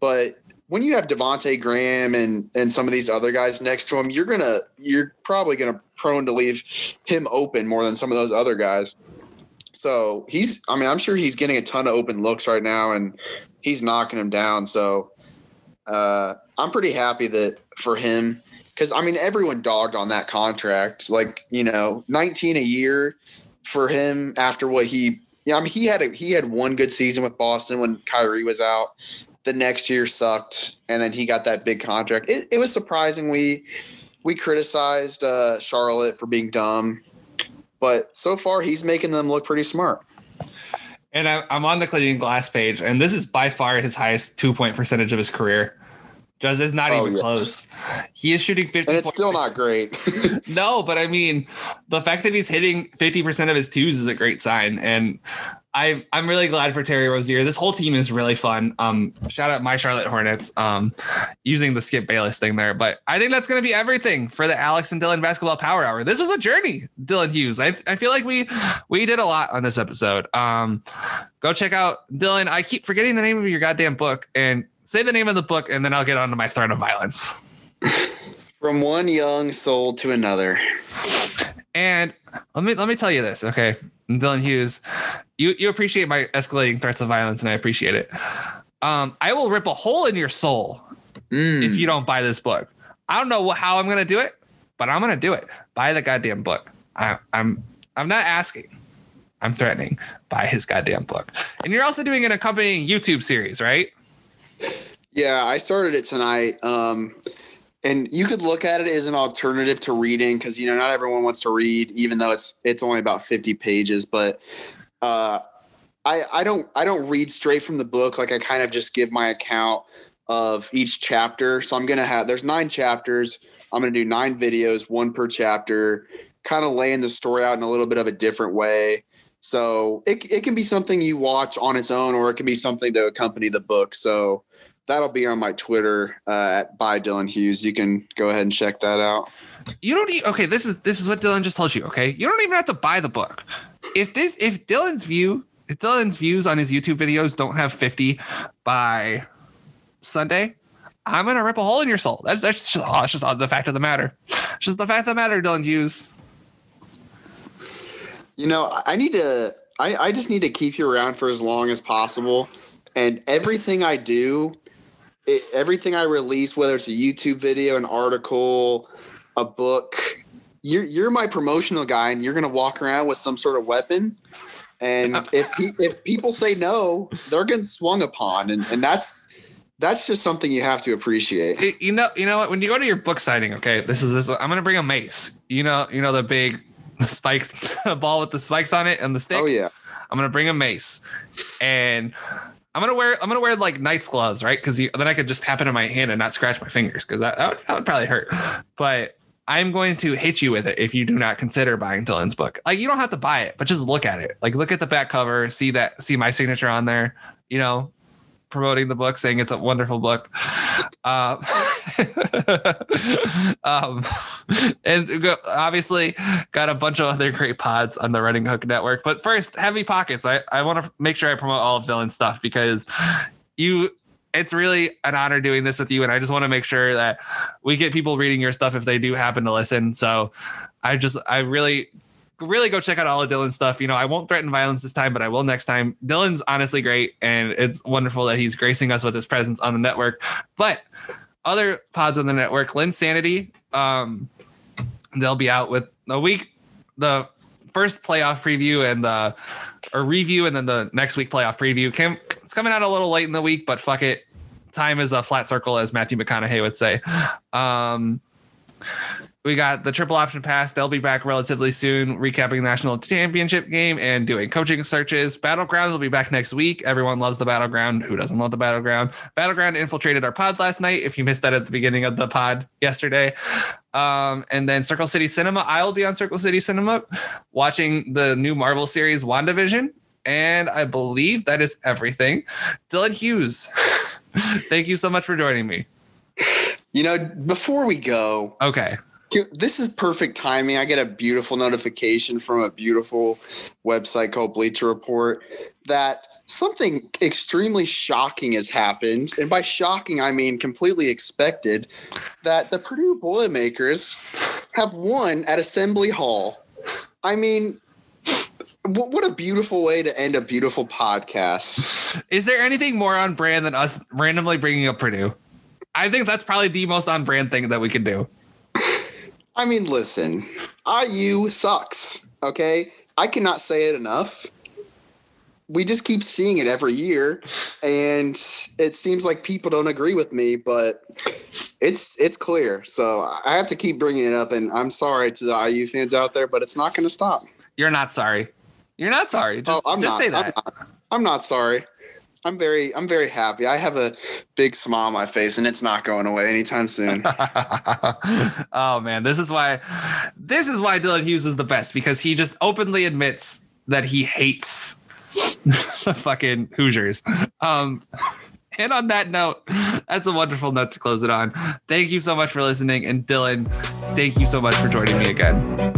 but when you have Devonte Graham and and some of these other guys next to him, you're gonna you're probably gonna prone to leave him open more than some of those other guys. So he's I mean I'm sure he's getting a ton of open looks right now and he's knocking them down. So uh, I'm pretty happy that for him because I mean everyone dogged on that contract like you know 19 a year for him after what he yeah I mean he had a, he had one good season with Boston when Kyrie was out the next year sucked, and then he got that big contract. It, it was surprising. We we criticized uh, Charlotte for being dumb, but so far he's making them look pretty smart. And I, I'm on the Cleaning Glass page, and this is by far his highest two point percentage of his career. Just is not oh, even yeah. close. He is shooting 50. And it's still not great. *laughs* no, but I mean, the fact that he's hitting 50% of his twos is a great sign. And I I'm really glad for Terry Rozier. This whole team is really fun. Um, shout out my Charlotte Hornets. Um, using the Skip Bayless thing there, but I think that's going to be everything for the Alex and Dylan Basketball Power Hour. This was a journey, Dylan Hughes. I I feel like we we did a lot on this episode. Um, go check out Dylan. I keep forgetting the name of your goddamn book, and say the name of the book, and then I'll get on to my threat of violence. From one young soul to another. And let me let me tell you this, okay? Dylan Hughes, you you appreciate my escalating threats of violence, and I appreciate it. Um, I will rip a hole in your soul mm. if you don't buy this book. I don't know how I'm gonna do it, but I'm gonna do it. Buy the goddamn book. I, I'm I'm not asking. I'm threatening. Buy his goddamn book. And you're also doing an accompanying YouTube series, right? Yeah, I started it tonight. Um, and you could look at it as an alternative to reading because you know not everyone wants to read, even though it's it's only about 50 pages. But uh, I I don't I don't read straight from the book. Like I kind of just give my account of each chapter. So I'm gonna have there's nine chapters. I'm gonna do nine videos, one per chapter, kind of laying the story out in a little bit of a different way. So it it can be something you watch on its own, or it can be something to accompany the book. So that'll be on my Twitter uh, at by Dylan Hughes. You can go ahead and check that out. You don't need okay. This is this is what Dylan just told you. Okay, you don't even have to buy the book. If this if Dylan's view if Dylan's views on his YouTube videos don't have fifty by Sunday, I'm gonna rip a hole in your soul. That's that's just, oh, just the fact of the matter. It's just the fact of the matter, Dylan Hughes. You know, I need to. I, I just need to keep you around for as long as possible. And everything I do, it, everything I release, whether it's a YouTube video, an article, a book, you're you're my promotional guy, and you're gonna walk around with some sort of weapon. And *laughs* if if people say no, they're getting swung upon, and, and that's that's just something you have to appreciate. You know, you know what? When you go to your book signing, okay, this is this. I'm gonna bring a mace. You know, you know the big the spikes, *laughs* a ball with the spikes on it and the stick. Oh yeah. I'm gonna bring a mace, and I'm gonna wear I'm gonna wear like knight's gloves, right? Because then I could just tap it in my hand and not scratch my fingers, because that that would, that would probably hurt. But I'm going to hit you with it if you do not consider buying Dylan's book. Like you don't have to buy it, but just look at it. Like look at the back cover, see that, see my signature on there. You know, promoting the book, saying it's a wonderful book. Uh, *laughs* um, *laughs* and obviously got a bunch of other great pods on the Running Hook Network. But first, Heavy Pockets. I, I want to make sure I promote all of Dylan's stuff because you it's really an honor doing this with you and i just want to make sure that we get people reading your stuff if they do happen to listen so i just i really really go check out all of Dylan's stuff. You know, I won't threaten violence this time, but I will next time. Dylan's honestly great, and it's wonderful that he's gracing us with his presence on the network. But other pods on the network, Linsanity, um, they'll be out with a week, the first playoff preview and the or review, and then the next week playoff preview. Came, it's coming out a little late in the week, but fuck it. Time is a flat circle, as Matthew McConaughey would say. Um, we got the triple option pass. They'll be back relatively soon, recapping the national championship game and doing coaching searches. Battleground will be back next week. Everyone loves the battleground. Who doesn't love the battleground? Battleground infiltrated our pod last night. If you missed that at the beginning of the pod yesterday, Um, and then Circle City Cinema. I will be on Circle City Cinema watching the new Marvel series WandaVision. And I believe that is everything. Dylan Hughes, *laughs* thank you so much for joining me. You know, before we go, Okay. this is perfect timing. I get a beautiful notification from a beautiful website called Bleacher Report that something extremely shocking has happened. And by shocking, I mean completely expected that the Purdue Boilermakers have won at Assembly Hall. I mean, what a beautiful way to end a beautiful podcast. Is there anything more on brand than us randomly bringing up Purdue? I think that's probably the most on brand thing that we could do. I mean, listen, IU sucks. Okay, I cannot say it enough. We just keep seeing it every year, and it seems like people don't agree with me, but it's it's clear. So I have to keep bringing it up, and I'm sorry to the IU fans out there, but it's not going to stop. You're not sorry. You're not sorry. Oh, just, oh, I'm just not. say that. I'm not. I'm not sorry. I'm very I'm very happy. I have a big smile on my face, and it's not going away anytime soon. *laughs* oh man, this is why this is why Dylan Hughes is the best because he just openly admits that he hates the *laughs* fucking Hoosiers. Um and on that note, that's a wonderful note to close it on. Thank you so much for listening. And Dylan, thank you so much for joining me again.